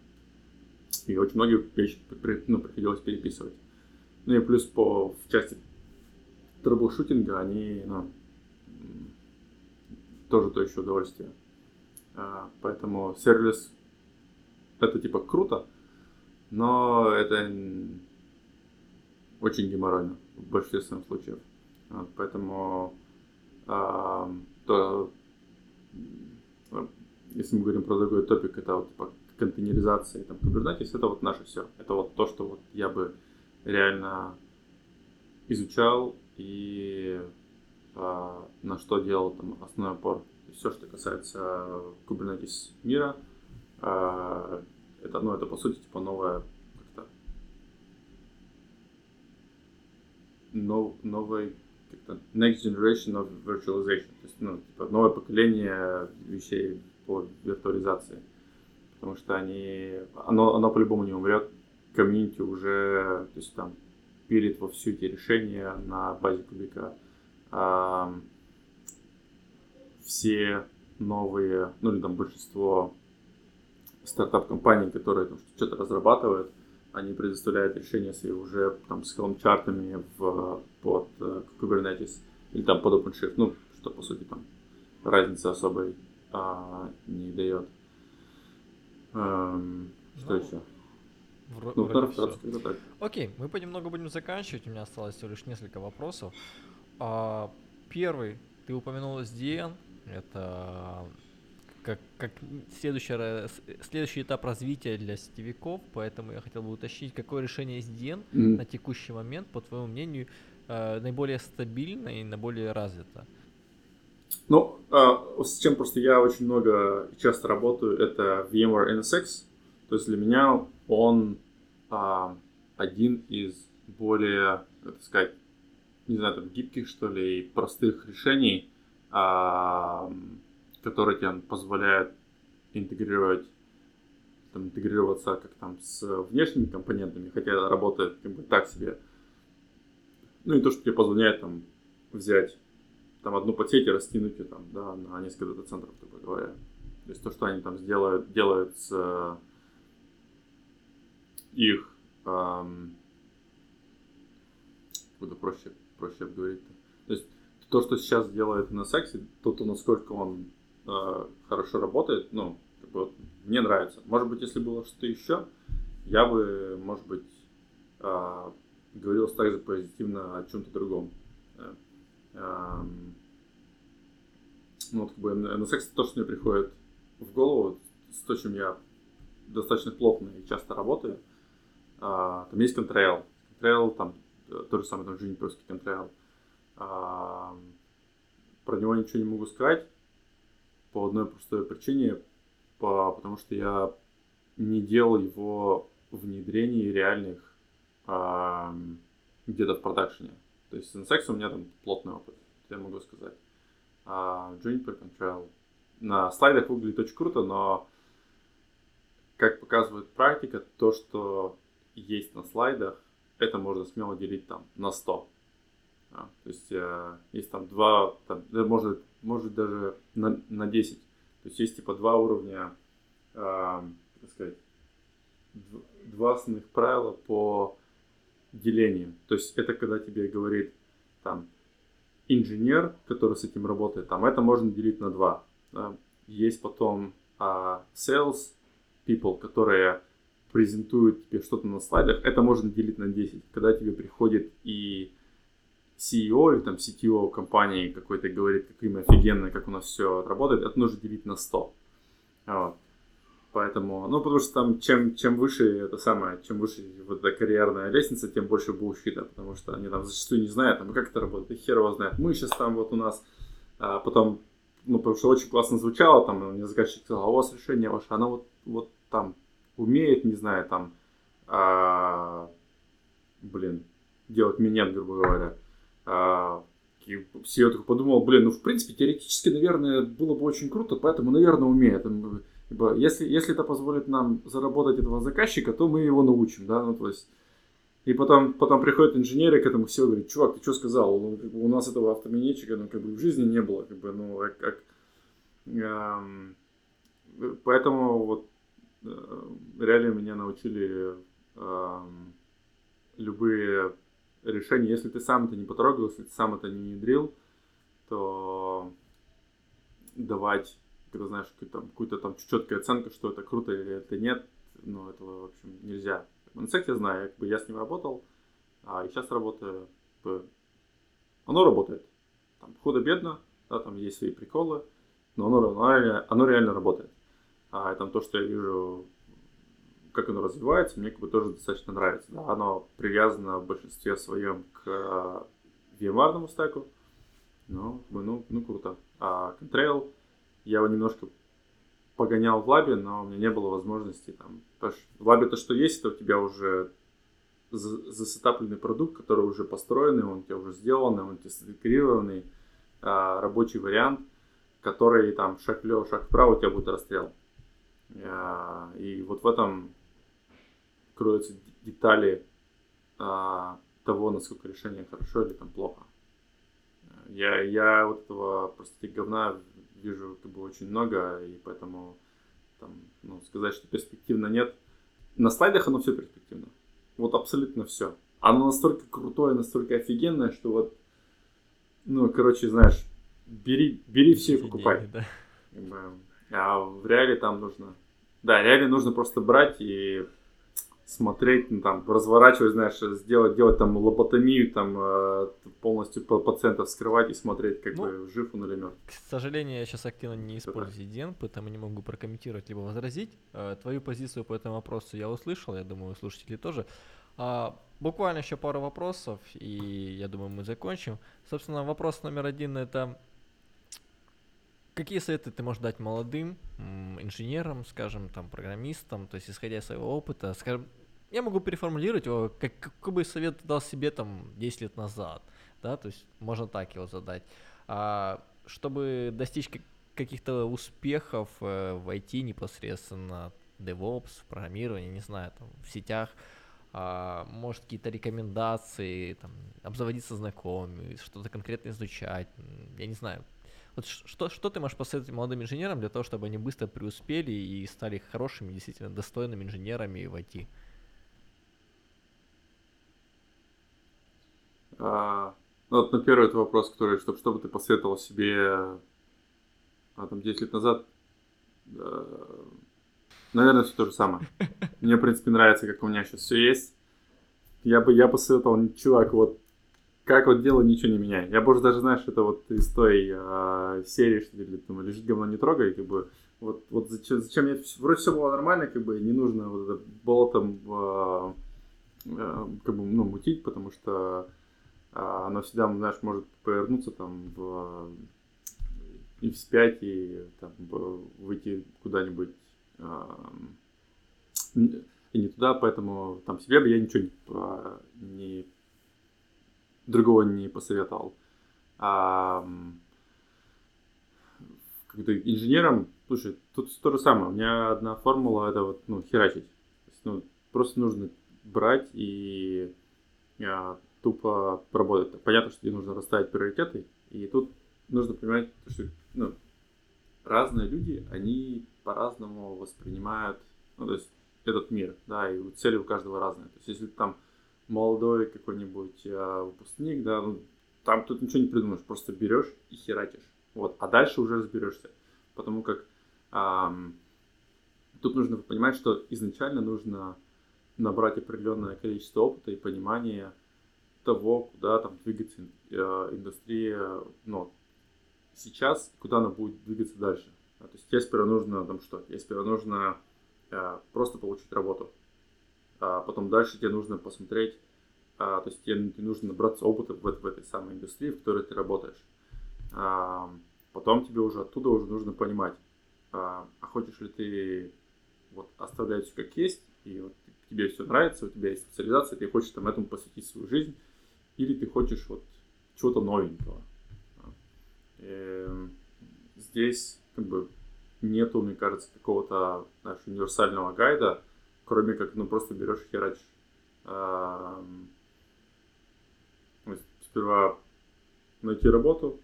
И очень многие вещи ну, приходилось переписывать. Ну и плюс по, в части troubleshooting а они ну, тоже то еще удовольствие. А, поэтому сервис это типа круто, но это очень геморройно в большинстве своих случаев. Вот, поэтому а, то, если мы говорим про другой топик, это вот типа контейнеризация и там Kubernetes, это вот наше все. Это вот то, что вот я бы реально изучал и а, на что делал там основной опор. Все, что касается Kubernetes мира, а, это, ну, это по сути типа новая как-то нов, новый как-то next generation of virtualization, то есть ну, типа новое поколение вещей по виртуализации, потому что они, оно, оно по-любому не умрет, комьюнити уже, то есть там пилит во всю эти решения на базе кубика. А, все новые, ну или там большинство стартап-компаний, которые там что-то разрабатывают, они предоставляют решения свои уже там с helm-чартами в, под uh, Kubernetes или там под OpenShift, ну, что по сути там разницы особой а, не дает. Um, что ну, еще? Вро- ну, вроде все. так. Окей, мы понемногу будем заканчивать. У меня осталось всего лишь несколько вопросов. А, первый, ты упомянул SDN. Это как, как следующий, следующий этап развития для сетевиков, поэтому я хотел бы уточнить, какое решение SDN mm. на текущий момент, по твоему мнению, э, наиболее стабильно и наиболее развито? Ну, э, с чем просто я очень много и часто работаю, это VMware NSX. То есть для меня он а, один из более, как сказать, не знаю, там, гибких, что ли, и простых решений, а, которые тебе позволяют интегрировать там, интегрироваться как там с внешними компонентами, хотя работает как бы так себе. Ну и то, что тебе позволяет там взять там одну подсеть и растянуть ее там, да, на несколько дата-центров, грубо говоря. То есть то, что они там сделают, делают с их эм, буду проще, проще обговорить. -то. есть то, что сейчас делает на сексе, то, то насколько он э, хорошо работает, ну, как бы, вот, мне нравится. Может быть, если было что-то еще, я бы, может быть, э, говорил также позитивно о чем-то другом. Э, э, ну, вот, как бы, на сексе то, что мне приходит в голову, с то, чем я достаточно плотно и часто работаю – а, там есть Contrail. Contrail, там э, то же самое, там Juniperский Contrail. А, про него ничего не могу сказать по одной простой причине, по, потому что я не делал его внедрений реальных а, где-то в продакшене. То есть с NSX у меня там плотный опыт, я могу сказать. А Juniper Contrail на слайдах выглядит очень круто, но как показывает практика, то, что есть на слайдах, это можно смело делить там на 100. А, то есть э, есть там два, там, может, может даже на, на 10. То есть есть типа два уровня, э, так сказать, два основных правила по делению. То есть это когда тебе говорит там инженер, который с этим работает, там это можно делить на два. Да? Есть потом а, sales people, которые презентует тебе что-то на слайдах, это можно делить на 10. Когда тебе приходит и CEO или там CTO компании какой-то говорит, каким мы офигенно, как у нас все работает, это нужно делить на 100. Вот. Поэтому, ну, потому что там, чем, чем выше это самое, чем выше вот эта карьерная лестница, тем больше булщита, потому что они там зачастую не знают, там, как это работает, и хер его знает. Мы сейчас там вот у нас, а потом, ну, потому что очень классно звучало, там, мне заказчик сказал, а у вас решение ваше, оно вот, вот там умеет, не знаю, там, а, блин, делать минет, грубо говоря. А, и все только подумал, блин, ну, в принципе, теоретически, наверное, было бы очень круто, поэтому, наверное, умеет. Ибо если, если это позволит нам заработать этого заказчика, то мы его научим, да, ну, то есть... И потом, потом приходят инженеры к этому все говорят, чувак, ты что сказал? Ну, у нас этого автоминетчика, ну, как бы в жизни не было, как бы, ну, как, как эм, поэтому вот реально меня научили э, любые решения, если ты сам это не потрогал, если ты сам это не внедрил, то давать, когда знаешь, какую-то там, какую-то там четкую оценку, что это круто или это нет, ну, этого, в общем, нельзя. На секте я знаю, как бы я с ним работал, а сейчас работаю, оно работает. Там худо-бедно, да, там есть свои приколы, но оно, оно, реально, оно реально работает. А там то, что я вижу, как оно развивается, мне как бы тоже достаточно нравится. Да? Оно привязано в большинстве своем к VMware стеку, ну, ну, ну круто. А Contrail, я его немножко погонял в лабе, но у меня не было возможности там. В лабе то, что есть, это у тебя уже засетапленный продукт, который уже построенный, он у тебя уже сделанный, он тестированный, а, рабочий вариант, который там шаг влево, шаг вправо у тебя будет расстрел. А, и вот в этом кроются детали а, того, насколько решение хорошо или там плохо. Я, я вот этого просто говна вижу как бы очень много, и поэтому там, ну, сказать, что перспективно нет. На слайдах оно все перспективно. Вот абсолютно все. Оно настолько крутое, настолько офигенное, что вот, ну, короче, знаешь, бери, бери все и покупай. Да. А в реале там нужно, да, реале нужно просто брать и смотреть, ну, там, разворачивать, знаешь, сделать, делать там лоботомию, там, э, полностью пациента вскрывать и смотреть, как ну, бы, жив он или мертв. К сожалению, я сейчас активно не использую DN, поэтому не могу прокомментировать либо возразить. Э, твою позицию по этому вопросу я услышал, я думаю, слушатели тоже. А, буквально еще пару вопросов, и я думаю, мы закончим. Собственно, вопрос номер один это Какие советы ты можешь дать молодым инженерам, скажем, там, программистам, то есть исходя из своего опыта, скажем, я могу переформулировать его, как, какой бы совет дал себе там 10 лет назад, да, то есть можно так его задать. А, чтобы достичь каких-то успехов э, в IT непосредственно, DevOps, в программировании, не знаю, там, в сетях, а, может какие-то рекомендации, там, обзаводиться знакомыми, что-то конкретно изучать, я не знаю, вот что, что ты можешь посоветовать молодым инженерам для того, чтобы они быстро преуспели и стали хорошими, действительно достойными инженерами в IT? А, ну, вот на первый этот вопрос, который, чтобы, чтобы ты посоветовал себе а, там, 10 лет назад, э, наверное, все то же самое. [LAUGHS] Мне, в принципе, нравится, как у меня сейчас все есть. Я бы, я посоветовал, чувак, вот как вот дело ничего не меняет. Я больше даже, знаешь, это вот из той э, серии, что ли, думаю, лежит говно не трогай, как бы, вот, вот зачем, зачем мне, вроде все было нормально, как бы, не нужно вот это болотом, э, э, как бы, ну, мутить, потому что э, оно всегда, знаешь, может повернуться там в, и вспять, и там выйти куда-нибудь э, и не туда, поэтому там себе бы я ничего не, не другого не посоветовал. А, когда инженером, слушай, тут то же самое. У меня одна формула это вот, ну, херачить. Ну, просто нужно брать и а, тупо работать. Понятно, что тебе нужно расставить приоритеты, и тут нужно понимать, что ну, разные люди, они по-разному воспринимают, ну, то есть этот мир, да, и цели у каждого разные. То есть если там молодой какой-нибудь э, выпускник, да, ну, там тут ничего не придумаешь, просто берешь и херачишь. Вот, а дальше уже разберешься. Потому как эм, тут нужно понимать, что изначально нужно набрать определенное количество опыта и понимания того, куда там двигается э, индустрия, ну, сейчас, куда она будет двигаться дальше. А, то есть тебе сперва нужно там что? Тебе сперва нужно э, просто получить работу а потом дальше тебе нужно посмотреть, а, то есть тебе, тебе нужно набраться опыта в, в этой самой индустрии, в которой ты работаешь. А, потом тебе уже оттуда уже нужно понимать, а, а хочешь ли ты вот оставлять все как есть, и вот тебе все нравится, у тебя есть специализация, ты хочешь там этому посвятить свою жизнь, или ты хочешь вот чего-то новенького. И эм, здесь как бы нету, мне кажется, какого-то знаешь, универсального гайда, кроме как, ну, просто берешь и херачишь. А, сперва найти работу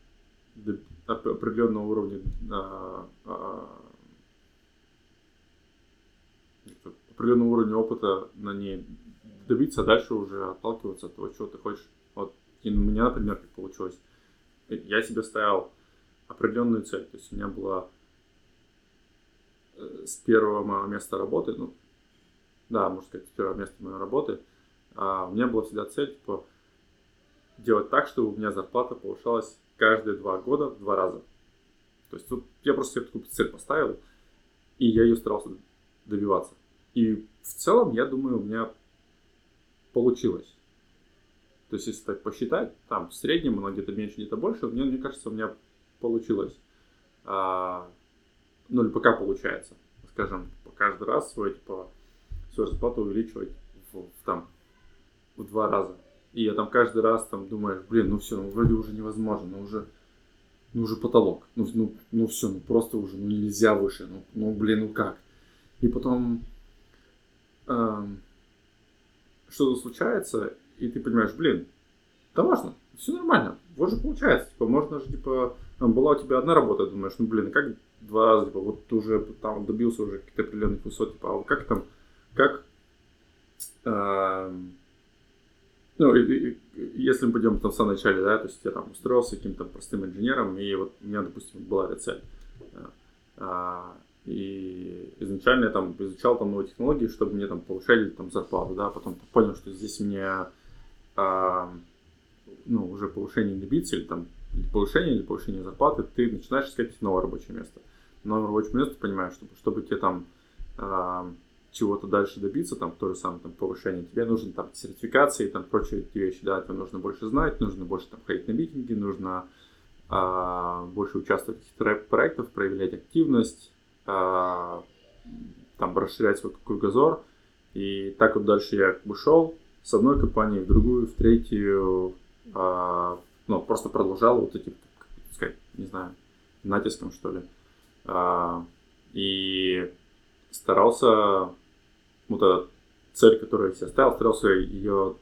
до определенного уровня а, а, определенного уровня опыта на ней добиться, а дальше уже отталкиваться от того, чего ты хочешь. Вот и у меня, например, как получилось. Я себе ставил определенную цель. То есть у меня была э, с первого моего места работы, ну, да, можно сказать, с первого места моей работы, а у меня была всегда цель, типа, делать так, чтобы у меня зарплата повышалась каждые два года в два раза. То есть тут я просто себе такую цель поставил, и я ее старался добиваться. И в целом, я думаю, у меня получилось. То есть, если так посчитать, там в среднем оно где-то меньше, где-то больше, мне, мне кажется, у меня получилось. А, ну, или пока получается, скажем, каждый раз свой, типа, свою зарплату увеличивать в, в, там, в два раза. И я там каждый раз там думаешь, блин, ну все, ну вроде уже невозможно, ну уже, ну уже потолок, ну, ну, ну все, ну просто уже, ну нельзя выше, ну, ну блин, ну как. И потом эм, что-то случается, и ты понимаешь, блин, да важно, все нормально, вот же получается, типа, можно же, типа, там была у тебя одна работа, думаешь, ну, блин, как два раза, типа, вот ты уже там добился уже каких-то определенных высот, типа, а как там, как, э, ну, и, и, если мы пойдем там в самом начале, да, то есть я там устроился каким-то простым инженером, и вот у меня, допустим, была эта цель. А, и изначально я там изучал там новые технологии, чтобы мне там повышали там зарплату, да, потом понял, что здесь мне а, ну, уже повышение не добиться, или там или повышение, или повышение зарплаты, ты начинаешь искать новое рабочее место. Новое рабочее место, понимаешь, чтобы, чтобы тебе там а, чего-то дальше добиться, там, то же самое, там, повышение, тебе нужны там сертификации, там, прочие эти вещи, да, тебе нужно больше знать, нужно больше там ходить на митинги, нужно а, больше участвовать в каких-то проектах, проявлять активность, а, там, расширять свой кругозор, и так вот дальше я как с одной компании в другую, в третью, а, ну, просто продолжал вот этим, как сказать, не знаю, натиском, что ли, а, и старался вот эта цель, которую я себе ставил, старался ее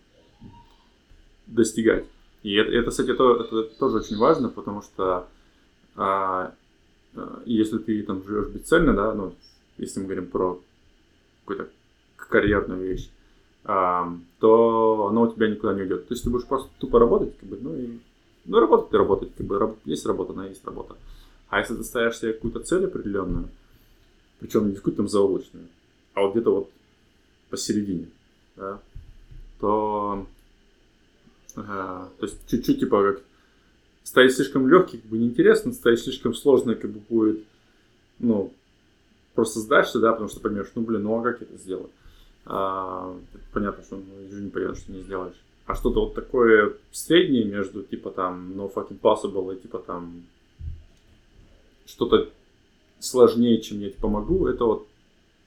достигать. И это, это кстати, это, это тоже очень важно, потому что а, а, если ты там живешь бесцельно, да, ну, если мы говорим про какую-то карьерную вещь, а, то оно у тебя никуда не уйдет. То есть ты будешь просто тупо работать, как бы, ну и ну, работать ты работать, как бы, есть работа, она есть работа. А если ты ставишь себе какую-то цель определенную, причем не какую-то там заоблачную, а вот где-то вот посередине, да, то, э, то есть чуть-чуть типа как ставить слишком легкий, как бы неинтересно, ставить слишком сложно, как бы будет, ну, просто сдашься, да, потому что поймешь, ну, блин, ну а как это сделать? А, понятно, что ну, не понятно, что не сделаешь. А что-то вот такое среднее между, типа, там, no fucking possible и, типа, там, что-то сложнее, чем я типа могу, это вот,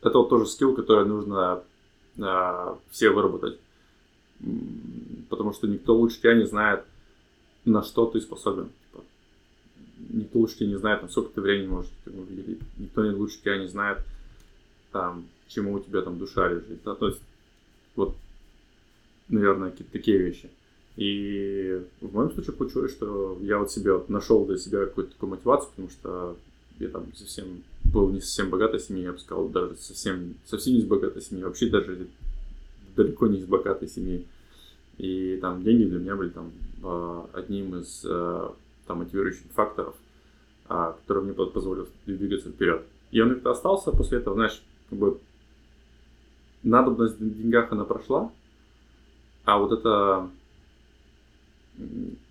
это вот тоже скилл, который нужно все выработать. Потому что никто лучше тебя не знает, на что ты способен. Типа, никто лучше тебя не знает, на сколько ты времени можешь этому уделить. Никто не лучше тебя не знает, там, чему у тебя там душа лежит. Да? То есть, вот, наверное, какие-то такие вещи. И в моем случае получилось, что я вот себе вот нашел для себя какую-то такую мотивацию, потому что я там совсем был не совсем богатой семьи, я бы сказал, даже совсем, совсем не из богатой семьи, вообще даже далеко не из богатой семьи. И там деньги для меня были там а, одним из а, там мотивирующих факторов, а, который мне позволил двигаться вперед. И он как-то остался после этого, знаешь, как бы надобность в деньгах она прошла, а вот эта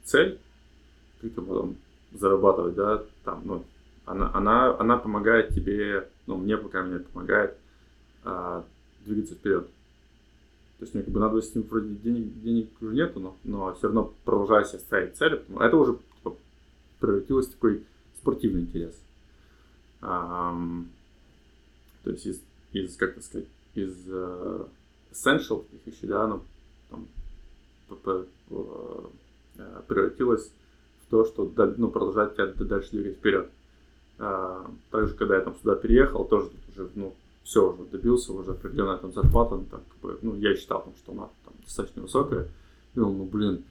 цель, как-то потом зарабатывать, да, там, ну, она, она, она помогает тебе, ну, мне, по крайней мере, помогает а, двигаться вперед. То есть, мне как бы надо с ним вроде денег, денег уже нету, но, но все равно продолжаю себе ставить цели, потому это уже типа, превратилось в такой спортивный интерес. А, то есть, из, из как это сказать, из uh, essential вещей, да, оно там, uh, превратилось в то, что ну, продолжать тебя дальше двигать вперед. А, также, когда я там сюда переехал, тоже уже, ну, все уже добился, уже определенная там зарплата, ну, так, как бы, ну, я считал, что она там достаточно высокая. И думал, ну, блин,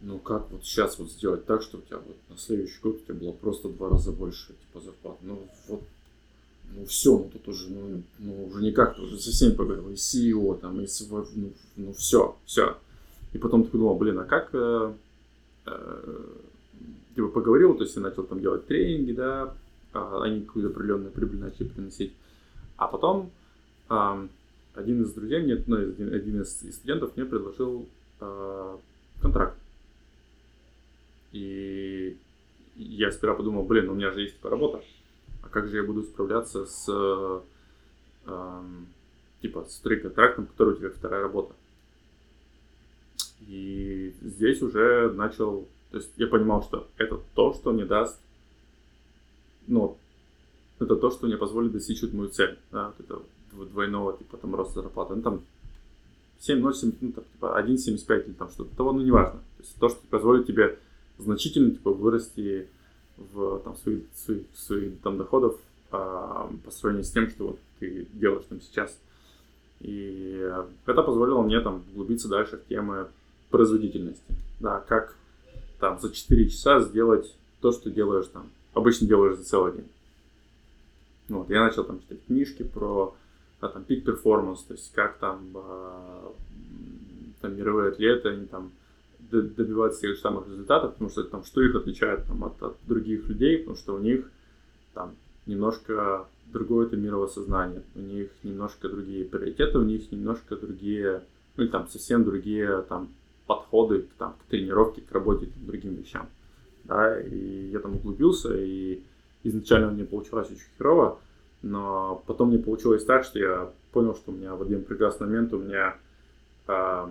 ну, как вот сейчас вот сделать так, чтобы у тебя вот на следующий год у тебя было просто два раза больше, типа, зарплата. Ну, вот, ну все, ну тут уже, ну, ну уже никак, уже со всеми поговорил, и CEO там, и с, ну, ну все, все. И потом ты думал, блин, а как, э, э, типа поговорил, то есть я начал там делать тренинги, да, они какую-то определенную прибыль начали приносить. А потом один из друзей мне, ну, один, из студентов мне предложил э, контракт. И я сперва подумал, блин, у меня же есть типа работа, а как же я буду справляться с типа с контрактом, который у тебя вторая работа. И здесь уже начал, то есть я понимал, что это то, что мне даст, ну, это то, что мне позволит достичь вот мою цель, да, вот это двойного, типа, там, роста зарплаты. Ну, там, 7, 0, 7, ну, там, типа, 1,75 или там что-то, того, ну, неважно. То есть то, что позволит тебе значительно, типа, вырасти в, там, своих, своих, своих там, доходов а, по сравнению с тем, что вот ты делаешь там сейчас. И это позволило мне там углубиться дальше в темы производительности. Да, как там за 4 часа сделать то, что делаешь там, обычно делаешь за целый день. Вот, я начал там читать книжки про да, там пик перформанс, то есть как там, э, там мировые атлеты, они там добиваются тех самых результатов, потому что там что их отличает там, от, от других людей, потому что у них там немножко другое это мировосознание, у них немножко другие приоритеты, у них немножко другие, ну и там совсем другие там подходы там, к тренировке, к работе, к другим вещам. Да, и я там углубился, и изначально мне получилось очень херово, но потом мне получилось так, что я понял, что у меня в один прекрасный момент у меня... Э,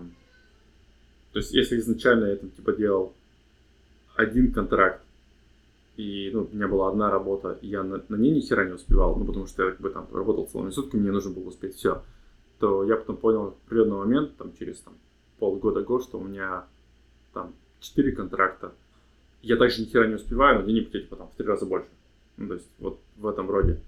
то есть, если изначально я там типа делал один контракт, и ну, у меня была одна работа, и я на, на ней ни хера не успевал, ну, потому что я как бы там работал целыми сутками, мне нужно было успеть все, то я потом понял в определенный момент, там, через там, полгода-год, что у меня там 4 контракта. Я также ни хера не успеваю, но денег типа там в три раза больше. Ну, то есть вот в этом роде.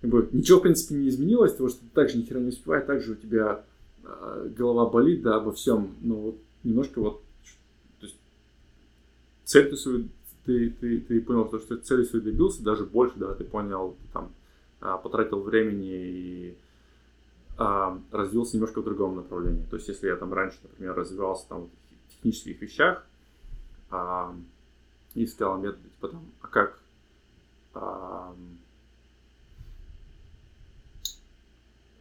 Как бы, ничего, в принципе, не изменилось, потому что ты также ни хера не успеваешь, также у тебя э, голова болит, да, обо всем. Но вот немножко вот, то есть цель ты свою, ты, ты, ты понял, что, что цель свою добился, даже больше, да, ты понял, там, э, потратил времени и а, развился немножко в другом направлении. То есть, если я там раньше, например, развивался там в технических вещах, а, и искал методы, типа там, а как а,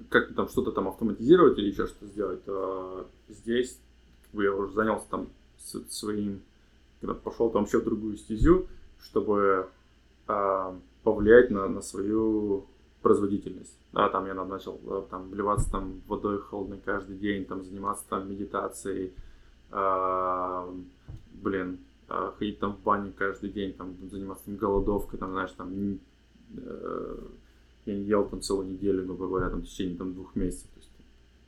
как там что-то там автоматизировать или еще что-то сделать, то здесь как бы, я уже занялся там своим, когда пошел там еще в другую стезю, чтобы а, повлиять на, на свою производительность. Да, там я начал там вливаться там водой холодной каждый день, там заниматься там медитацией, э, блин, э, ходить там в баню каждый день, там заниматься там голодовкой, там, знаешь, там э, я не ел там целую неделю, грубо говоря, там в течение там двух месяцев, то есть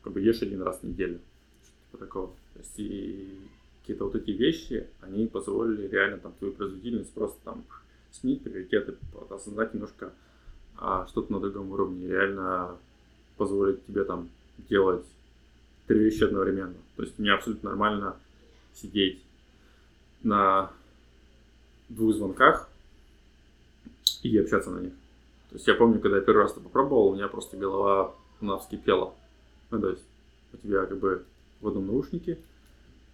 как бы ешь один раз в неделю, что-то типа такого. То есть и какие-то вот эти вещи, они позволили реально там твою производительность просто там сменить приоритеты, осознать немножко а что-то на другом уровне реально позволит тебе там делать три вещи одновременно. То есть мне абсолютно нормально сидеть на двух звонках и общаться на них. То есть я помню, когда я первый раз это попробовал, у меня просто голова у нас вскипела. Ну, то есть у тебя как бы в одном наушнике,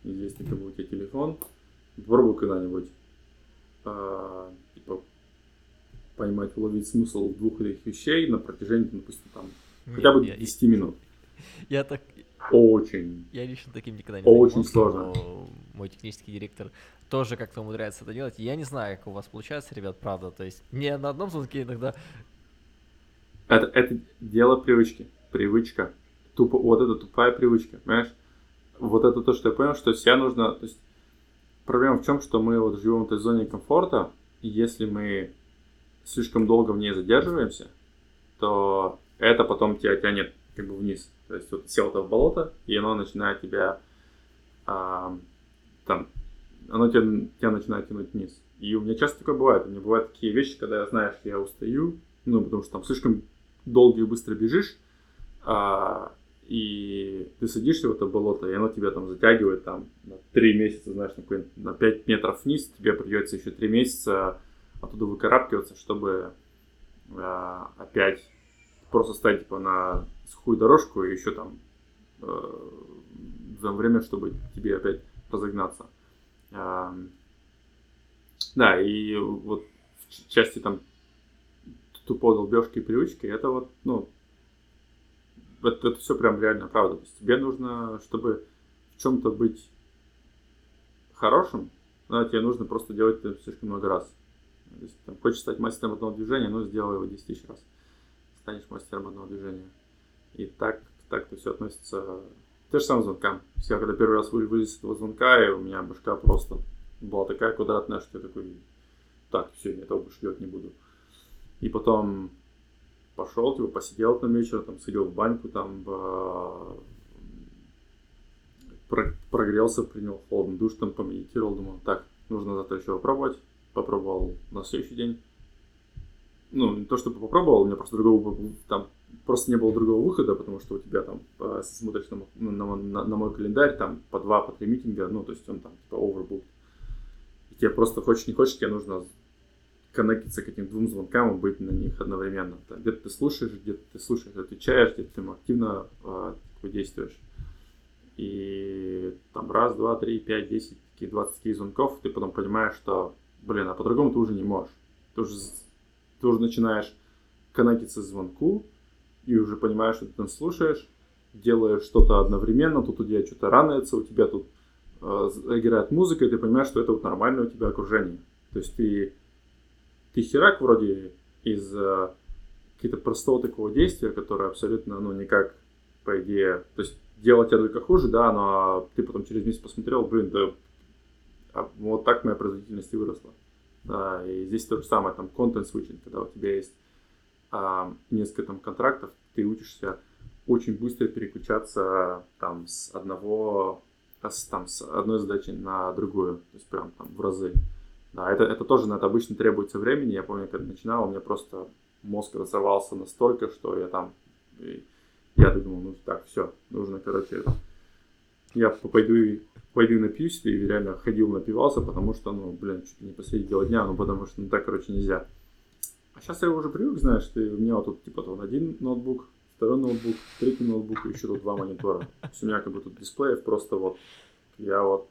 здесь как бы у тебя телефон. Попробуй когда-нибудь типа, поймать, уловить смысл двух этих вещей на протяжении, допустим, там, Нет, хотя бы я, 10 минут. Я так... Очень. Я лично таким никогда не Очень сложно. Мой технический директор тоже как-то умудряется это делать. Я не знаю, как у вас получается, ребят, правда. То есть мне на одном звонке иногда... Это, это дело привычки. Привычка. Тупо, вот это тупая привычка, понимаешь? Вот это то, что я понял, что себя нужно... То есть проблема в чем, что мы вот живем в этой зоне комфорта, и если мы слишком долго в ней задерживаемся, то это потом тебя тянет как бы вниз. То есть вот сел ты в болото, и оно начинает тебя а, там, оно тебя, тебя начинает тянуть вниз. И у меня часто такое бывает. У меня бывают такие вещи, когда что я устаю, ну, потому что там слишком долго и быстро бежишь, а, и ты садишься в это болото, и оно тебя там затягивает там на 3 месяца, знаешь, на, на 5 метров вниз, тебе придется еще 3 месяца оттуда выкарабкиваться, чтобы э, опять просто стать типа на сухую дорожку и еще там э, время, чтобы тебе опять разогнаться. Э, да, и вот в части там тупо долбежки и привычки, это вот, ну, это, это все прям реально правда. То есть тебе нужно, чтобы в чем-то быть хорошим, да, тебе нужно просто делать это слишком много раз. То есть, там, хочешь стать мастером одного движения, ну, сделай его 10 тысяч раз. Станешь мастером одного движения. И так, так это все относится... Те же самые звонкам. Я когда первый раз вылез из этого звонка, и у меня башка просто была такая квадратная, что я такой, так, все, я этого больше делать не буду. И потом пошел, типа, посидел там вечером, там, сидел в баньку, там, прогрелся, принял холодный душ, там, помедитировал, думал, так, нужно завтра еще попробовать. Попробовал на следующий день. Ну, не то, чтобы попробовал, у меня просто другого, там, просто не было другого выхода, потому что у тебя там, смотришь на, на, на, на мой календарь, там, по два, по три митинга, ну, то есть он там, типа, overbooked. И тебе просто хочешь, не хочешь, тебе нужно коннектиться к этим двум звонкам и быть на них одновременно. Где-то ты слушаешь, где-то ты слушаешь, отвечаешь, где-то ты активно э, действуешь. И там раз, два, три, пять, десять, такие 20 таких звонков, ты потом понимаешь, что, блин, а по-другому ты уже не можешь. Ты уже, ты уже начинаешь коннектиться к звонку, и уже понимаешь, что ты там слушаешь, делаешь что-то одновременно, тут у тебя что-то ранается, у тебя тут э, играет музыка, и ты понимаешь, что это вот нормальное у тебя окружение. То есть ты ты херак вроде из э, какого-то простого такого действия, которое абсолютно, ну, никак, по идее, то есть делать тебя только хуже, да, но ты потом через месяц посмотрел, блин, да, вот так моя производительность и выросла. Да, и здесь то же самое, там, контент switching, когда у тебя есть а, несколько там контрактов, ты учишься очень быстро переключаться там с одного, с, там, с одной задачи на другую, то есть прям там в разы. Да, это, это тоже на это обычно требуется времени. Я помню, когда начинал, у меня просто мозг разорвался настолько, что я там... Я думал, ну так, все, нужно, короче, я пойду и пойду напьюсь, и реально ходил, напивался, потому что, ну, блин, чуть ли не посреди дела дня, ну, потому что, ну, так, короче, нельзя. А сейчас я уже привык, знаешь, ты, у меня вот тут, типа, вот один ноутбук, второй ноутбук, третий ноутбук и еще тут два монитора. То есть у меня как бы тут дисплеев просто вот, я вот,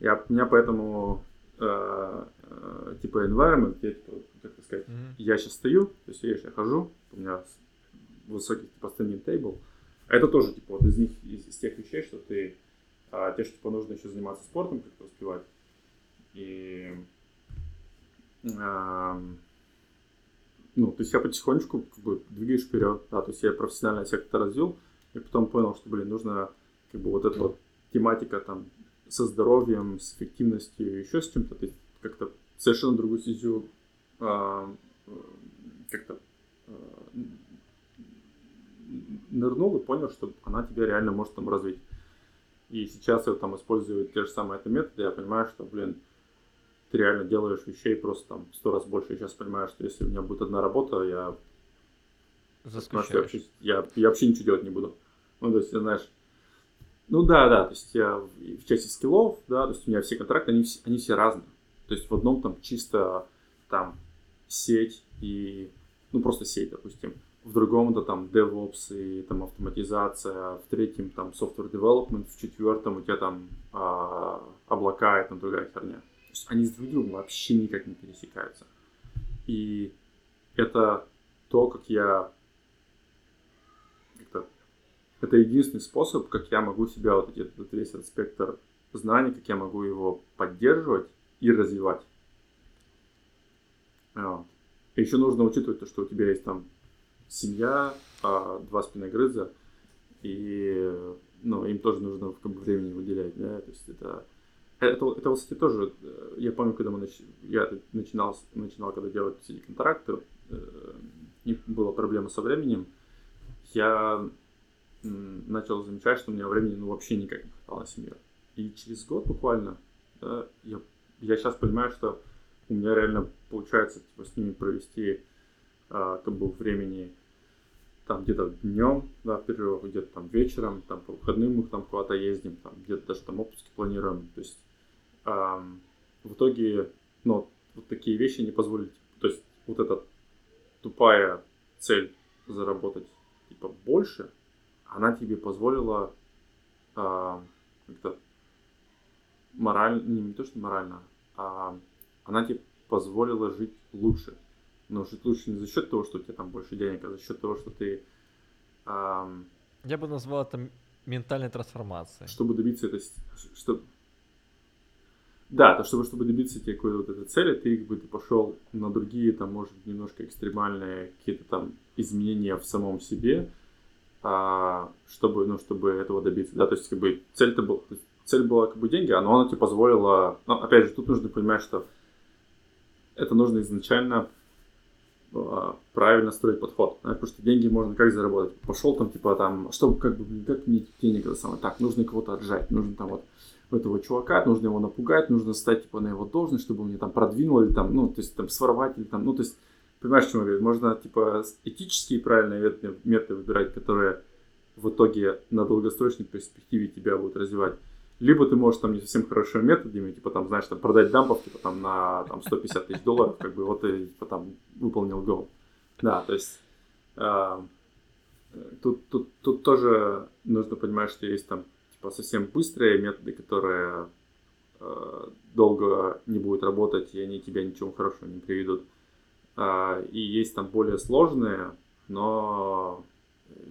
я, у меня поэтому э, э, типа environment, я, типа, как сказать, mm-hmm. я сейчас стою, то есть я, я хожу, у меня высокий типа standing table, это тоже типа вот из них, из, из тех вещей, что ты, а, тебе типа нужно еще заниматься спортом, как-то успевать, и а, ну, то есть я потихонечку как бы двигаешь вперед, да, то есть я профессионально себя как-то развил, и потом понял, что, блин, нужно как бы вот эта вот тематика там со здоровьем, с эффективностью, еще с чем-то, ты как-то совершенно другую стезю а, как-то а, нырнул и понял, что она тебя реально может там развить. И сейчас я там использую те же самые это методы, я понимаю, что, блин, ты реально делаешь вещей просто там сто раз больше. Я сейчас понимаю, что если у меня будет одна работа, я, я, вообще, я, я вообще ничего делать не буду. Ну, то есть, знаешь, ну да, да, то есть я в части скиллов, да, то есть у меня все контракты, они, они все разные. То есть в одном там чисто там сеть и, ну просто сеть, допустим. В другом это там DevOps и там автоматизация, в третьем там software development, в четвертом у тебя там а, облака и там другая херня. То есть они с друг другом вообще никак не пересекаются. И это то, как я это единственный способ, как я могу себя, вот этот весь этот спектр знаний, как я могу его поддерживать и развивать. Вот. Еще нужно учитывать то, что у тебя есть там семья, а, два спиногрыза, и ну, им тоже нужно как бы, времени выделять, да, то есть это это, это, кстати, тоже, э, я помню, когда мы нач... я начинал, начинал, когда делать эти контракты, э, не было проблемы со временем, я начал замечать, что у меня времени ну, вообще никак не хватало на семью. И через год буквально да, я, я сейчас понимаю, что у меня реально получается типа, с ними провести а, как бы времени там где-то днем, да, в где-то там вечером, там по выходным мы там куда-то ездим, там где-то даже там отпуски планируем. То есть эм, в итоге, ну, вот такие вещи не позволить, то есть вот эта тупая цель заработать типа больше, она тебе позволила э, как-то морально, не, не то что морально, а она тебе позволила жить лучше. Но жить лучше не за счет того, что у тебя там больше денег, а за счет того, что ты... Э, Я бы назвал это ментальной трансформацией. Чтобы добиться этой... Что, да, то чтобы, чтобы добиться какой-то вот этой цели, ты как бы ты пошел на другие, там, может быть, немножко экстремальные какие-то там изменения в самом себе, а, чтобы, ну, чтобы этого добиться, да, то есть, как бы, цель-то была, цель была, как бы, деньги, но она тебе позволила, ну, опять же, тут нужно понимать, что это нужно изначально правильно строить подход, потому что деньги можно как заработать, пошел там, типа, там, чтобы, как бы, как мне денег, это самое, так, нужно кого-то отжать, нужно там вот этого чувака, нужно его напугать, нужно стать типа на его должность, чтобы он мне там продвинул или там, ну, то есть там своровать или там, ну, то есть, понимаешь, что я говорю, можно типа этические правильные методы выбирать, которые в итоге на долгосрочной перспективе тебя будут развивать. Либо ты можешь там не совсем хорошими методами, типа там, знаешь, там продать дампов, типа там на там, 150 тысяч долларов, как бы вот ты типа там выполнил гол. Да, то есть э, тут, тут, тут тоже нужно понимать, что есть там типа совсем быстрые методы, которые э, долго не будут работать, и они тебя ничего хорошего не приведут. Э, и есть там более сложные, но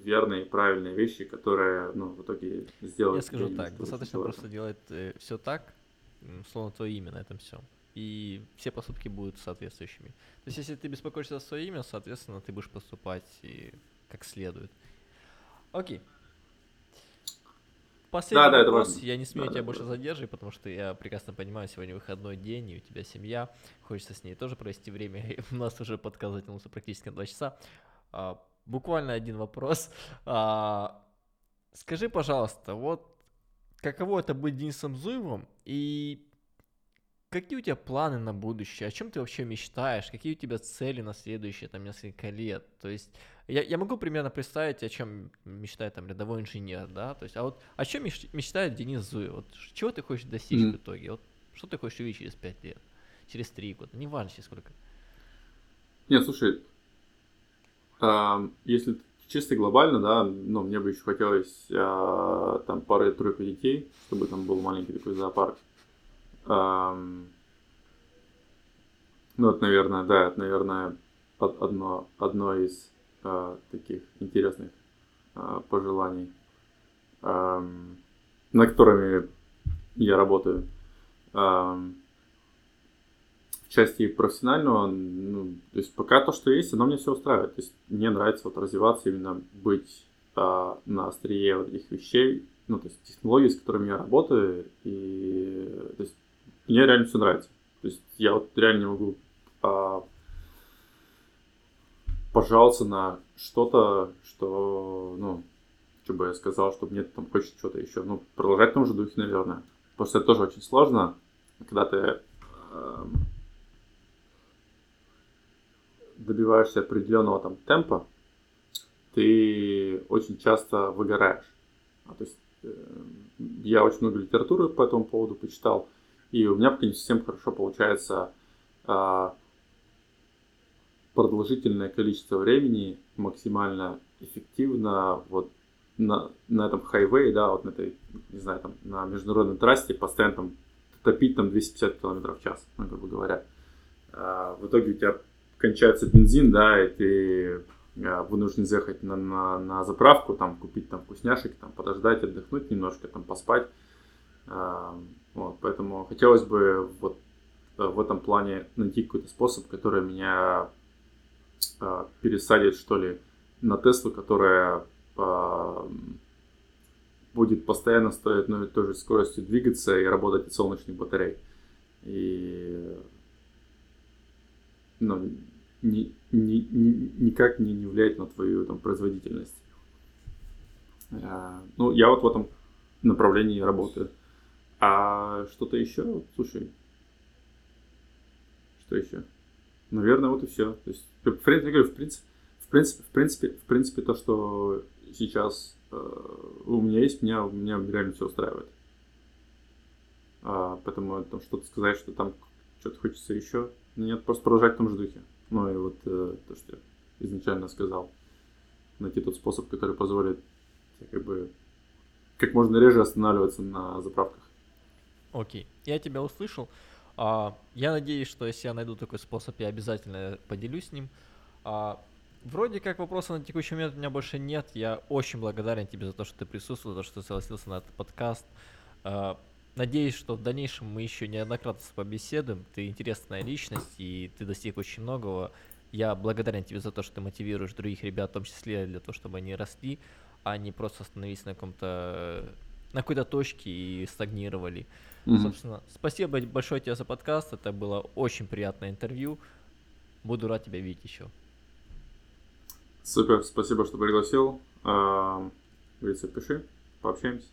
верные, правильные вещи, которые, ну, в итоге сделают. Я скажу так, достаточно просто делать э, все так, словно твое имя на этом все. И все поступки будут соответствующими. То есть, если ты беспокоишься за свое имя, соответственно, ты будешь поступать и как следует. Окей. Последний да, да, вопрос. Я не смею да, тебя да, больше да. задерживать, потому что я прекрасно понимаю, сегодня выходной день, и у тебя семья. Хочется с ней тоже провести время. И [LAUGHS] у нас уже подкаст затянулся практически на два часа. Буквально один вопрос. [LAUGHS] А, скажи, пожалуйста, вот каково это быть Денисом Зуевым и Какие у тебя планы на будущее? О чем ты вообще мечтаешь? Какие у тебя цели на следующие там несколько лет? То есть я, я могу примерно представить, о чем мечтает там рядовой инженер, да? То есть, а вот о чем меч, мечтает Денис Зуев? Вот чего ты хочешь достичь mm. в итоге? Вот что ты хочешь увидеть через пять лет? Через три года? Неважно, через сколько. Нет, слушай, если чисто глобально, да, ну, мне бы еще хотелось э, там пары-тройку детей, чтобы там был маленький такой зоопарк. Um, ну, это, наверное, да, это, наверное, одно, одно из uh, таких интересных uh, пожеланий, um, на которыми я работаю. В части профессионального, ну, то есть пока то, что есть, оно мне все устраивает. То есть мне нравится вот развиваться, именно быть uh, на острие вот этих вещей, ну, то есть технологии, с которыми я работаю, и то есть мне реально все нравится. То есть я вот реально не могу а, пожаловаться на что-то, что, ну, что бы я сказал, что мне там хочется что-то еще. Ну, продолжать в том же духе, наверное. Потому что это тоже очень сложно, когда ты э, добиваешься определенного там темпа, ты очень часто выгораешь. А, то есть э, я очень много литературы по этому поводу почитал. И у меня пока не совсем хорошо получается а, продолжительное количество времени максимально эффективно вот на, на этом хайвее, да, вот на этой, не знаю, там, на международной трассе постоянно там топить там 250 км в час, ну, грубо говоря. А, в итоге у тебя кончается бензин, да, и ты а, вынужден заехать на, на, на заправку, там, купить там вкусняшек, там, подождать, отдохнуть немножко, там, поспать. А, вот, поэтому хотелось бы вот э, в этом плане найти какой-то способ, который меня пересадит, что ли, на Теслу, которая будет постоянно стоять и той же скоростью двигаться и работать от солнечных батарей. И ну, ни, ни, ни, никак не, не влияет на твою там, производительность. Э, ну, я вот в этом направлении работаю. А что-то еще? Слушай, что еще? Наверное, вот и все. То есть, в принципе, в принципе, в принципе, в принципе, в принципе то, что сейчас э, у меня есть, меня, меня реально все устраивает. А, поэтому там что-то сказать, что там что-то хочется еще. Нет, просто продолжать в том же духе. Ну и вот э, то, что я изначально сказал. найти тот способ, который позволит как бы как можно реже останавливаться на заправках. Окей, я тебя услышал. А, я надеюсь, что если я найду такой способ, я обязательно поделюсь с ним. А, вроде как вопросов на текущий момент у меня больше нет. Я очень благодарен тебе за то, что ты присутствовал, за то, что согласился на этот подкаст. А, надеюсь, что в дальнейшем мы еще неоднократно побеседуем. Ты интересная личность, и ты достиг очень многого. Я благодарен тебе за то, что ты мотивируешь других ребят, в том числе для того, чтобы они росли, а не просто остановились на каком-то на какой-то точке и стагнировали. Mm-hmm. Собственно, спасибо большое тебе за подкаст. Это было очень приятное интервью. Буду рад тебя видеть еще. Супер, спасибо, что пригласил. Говорится, пиши, пообщаемся.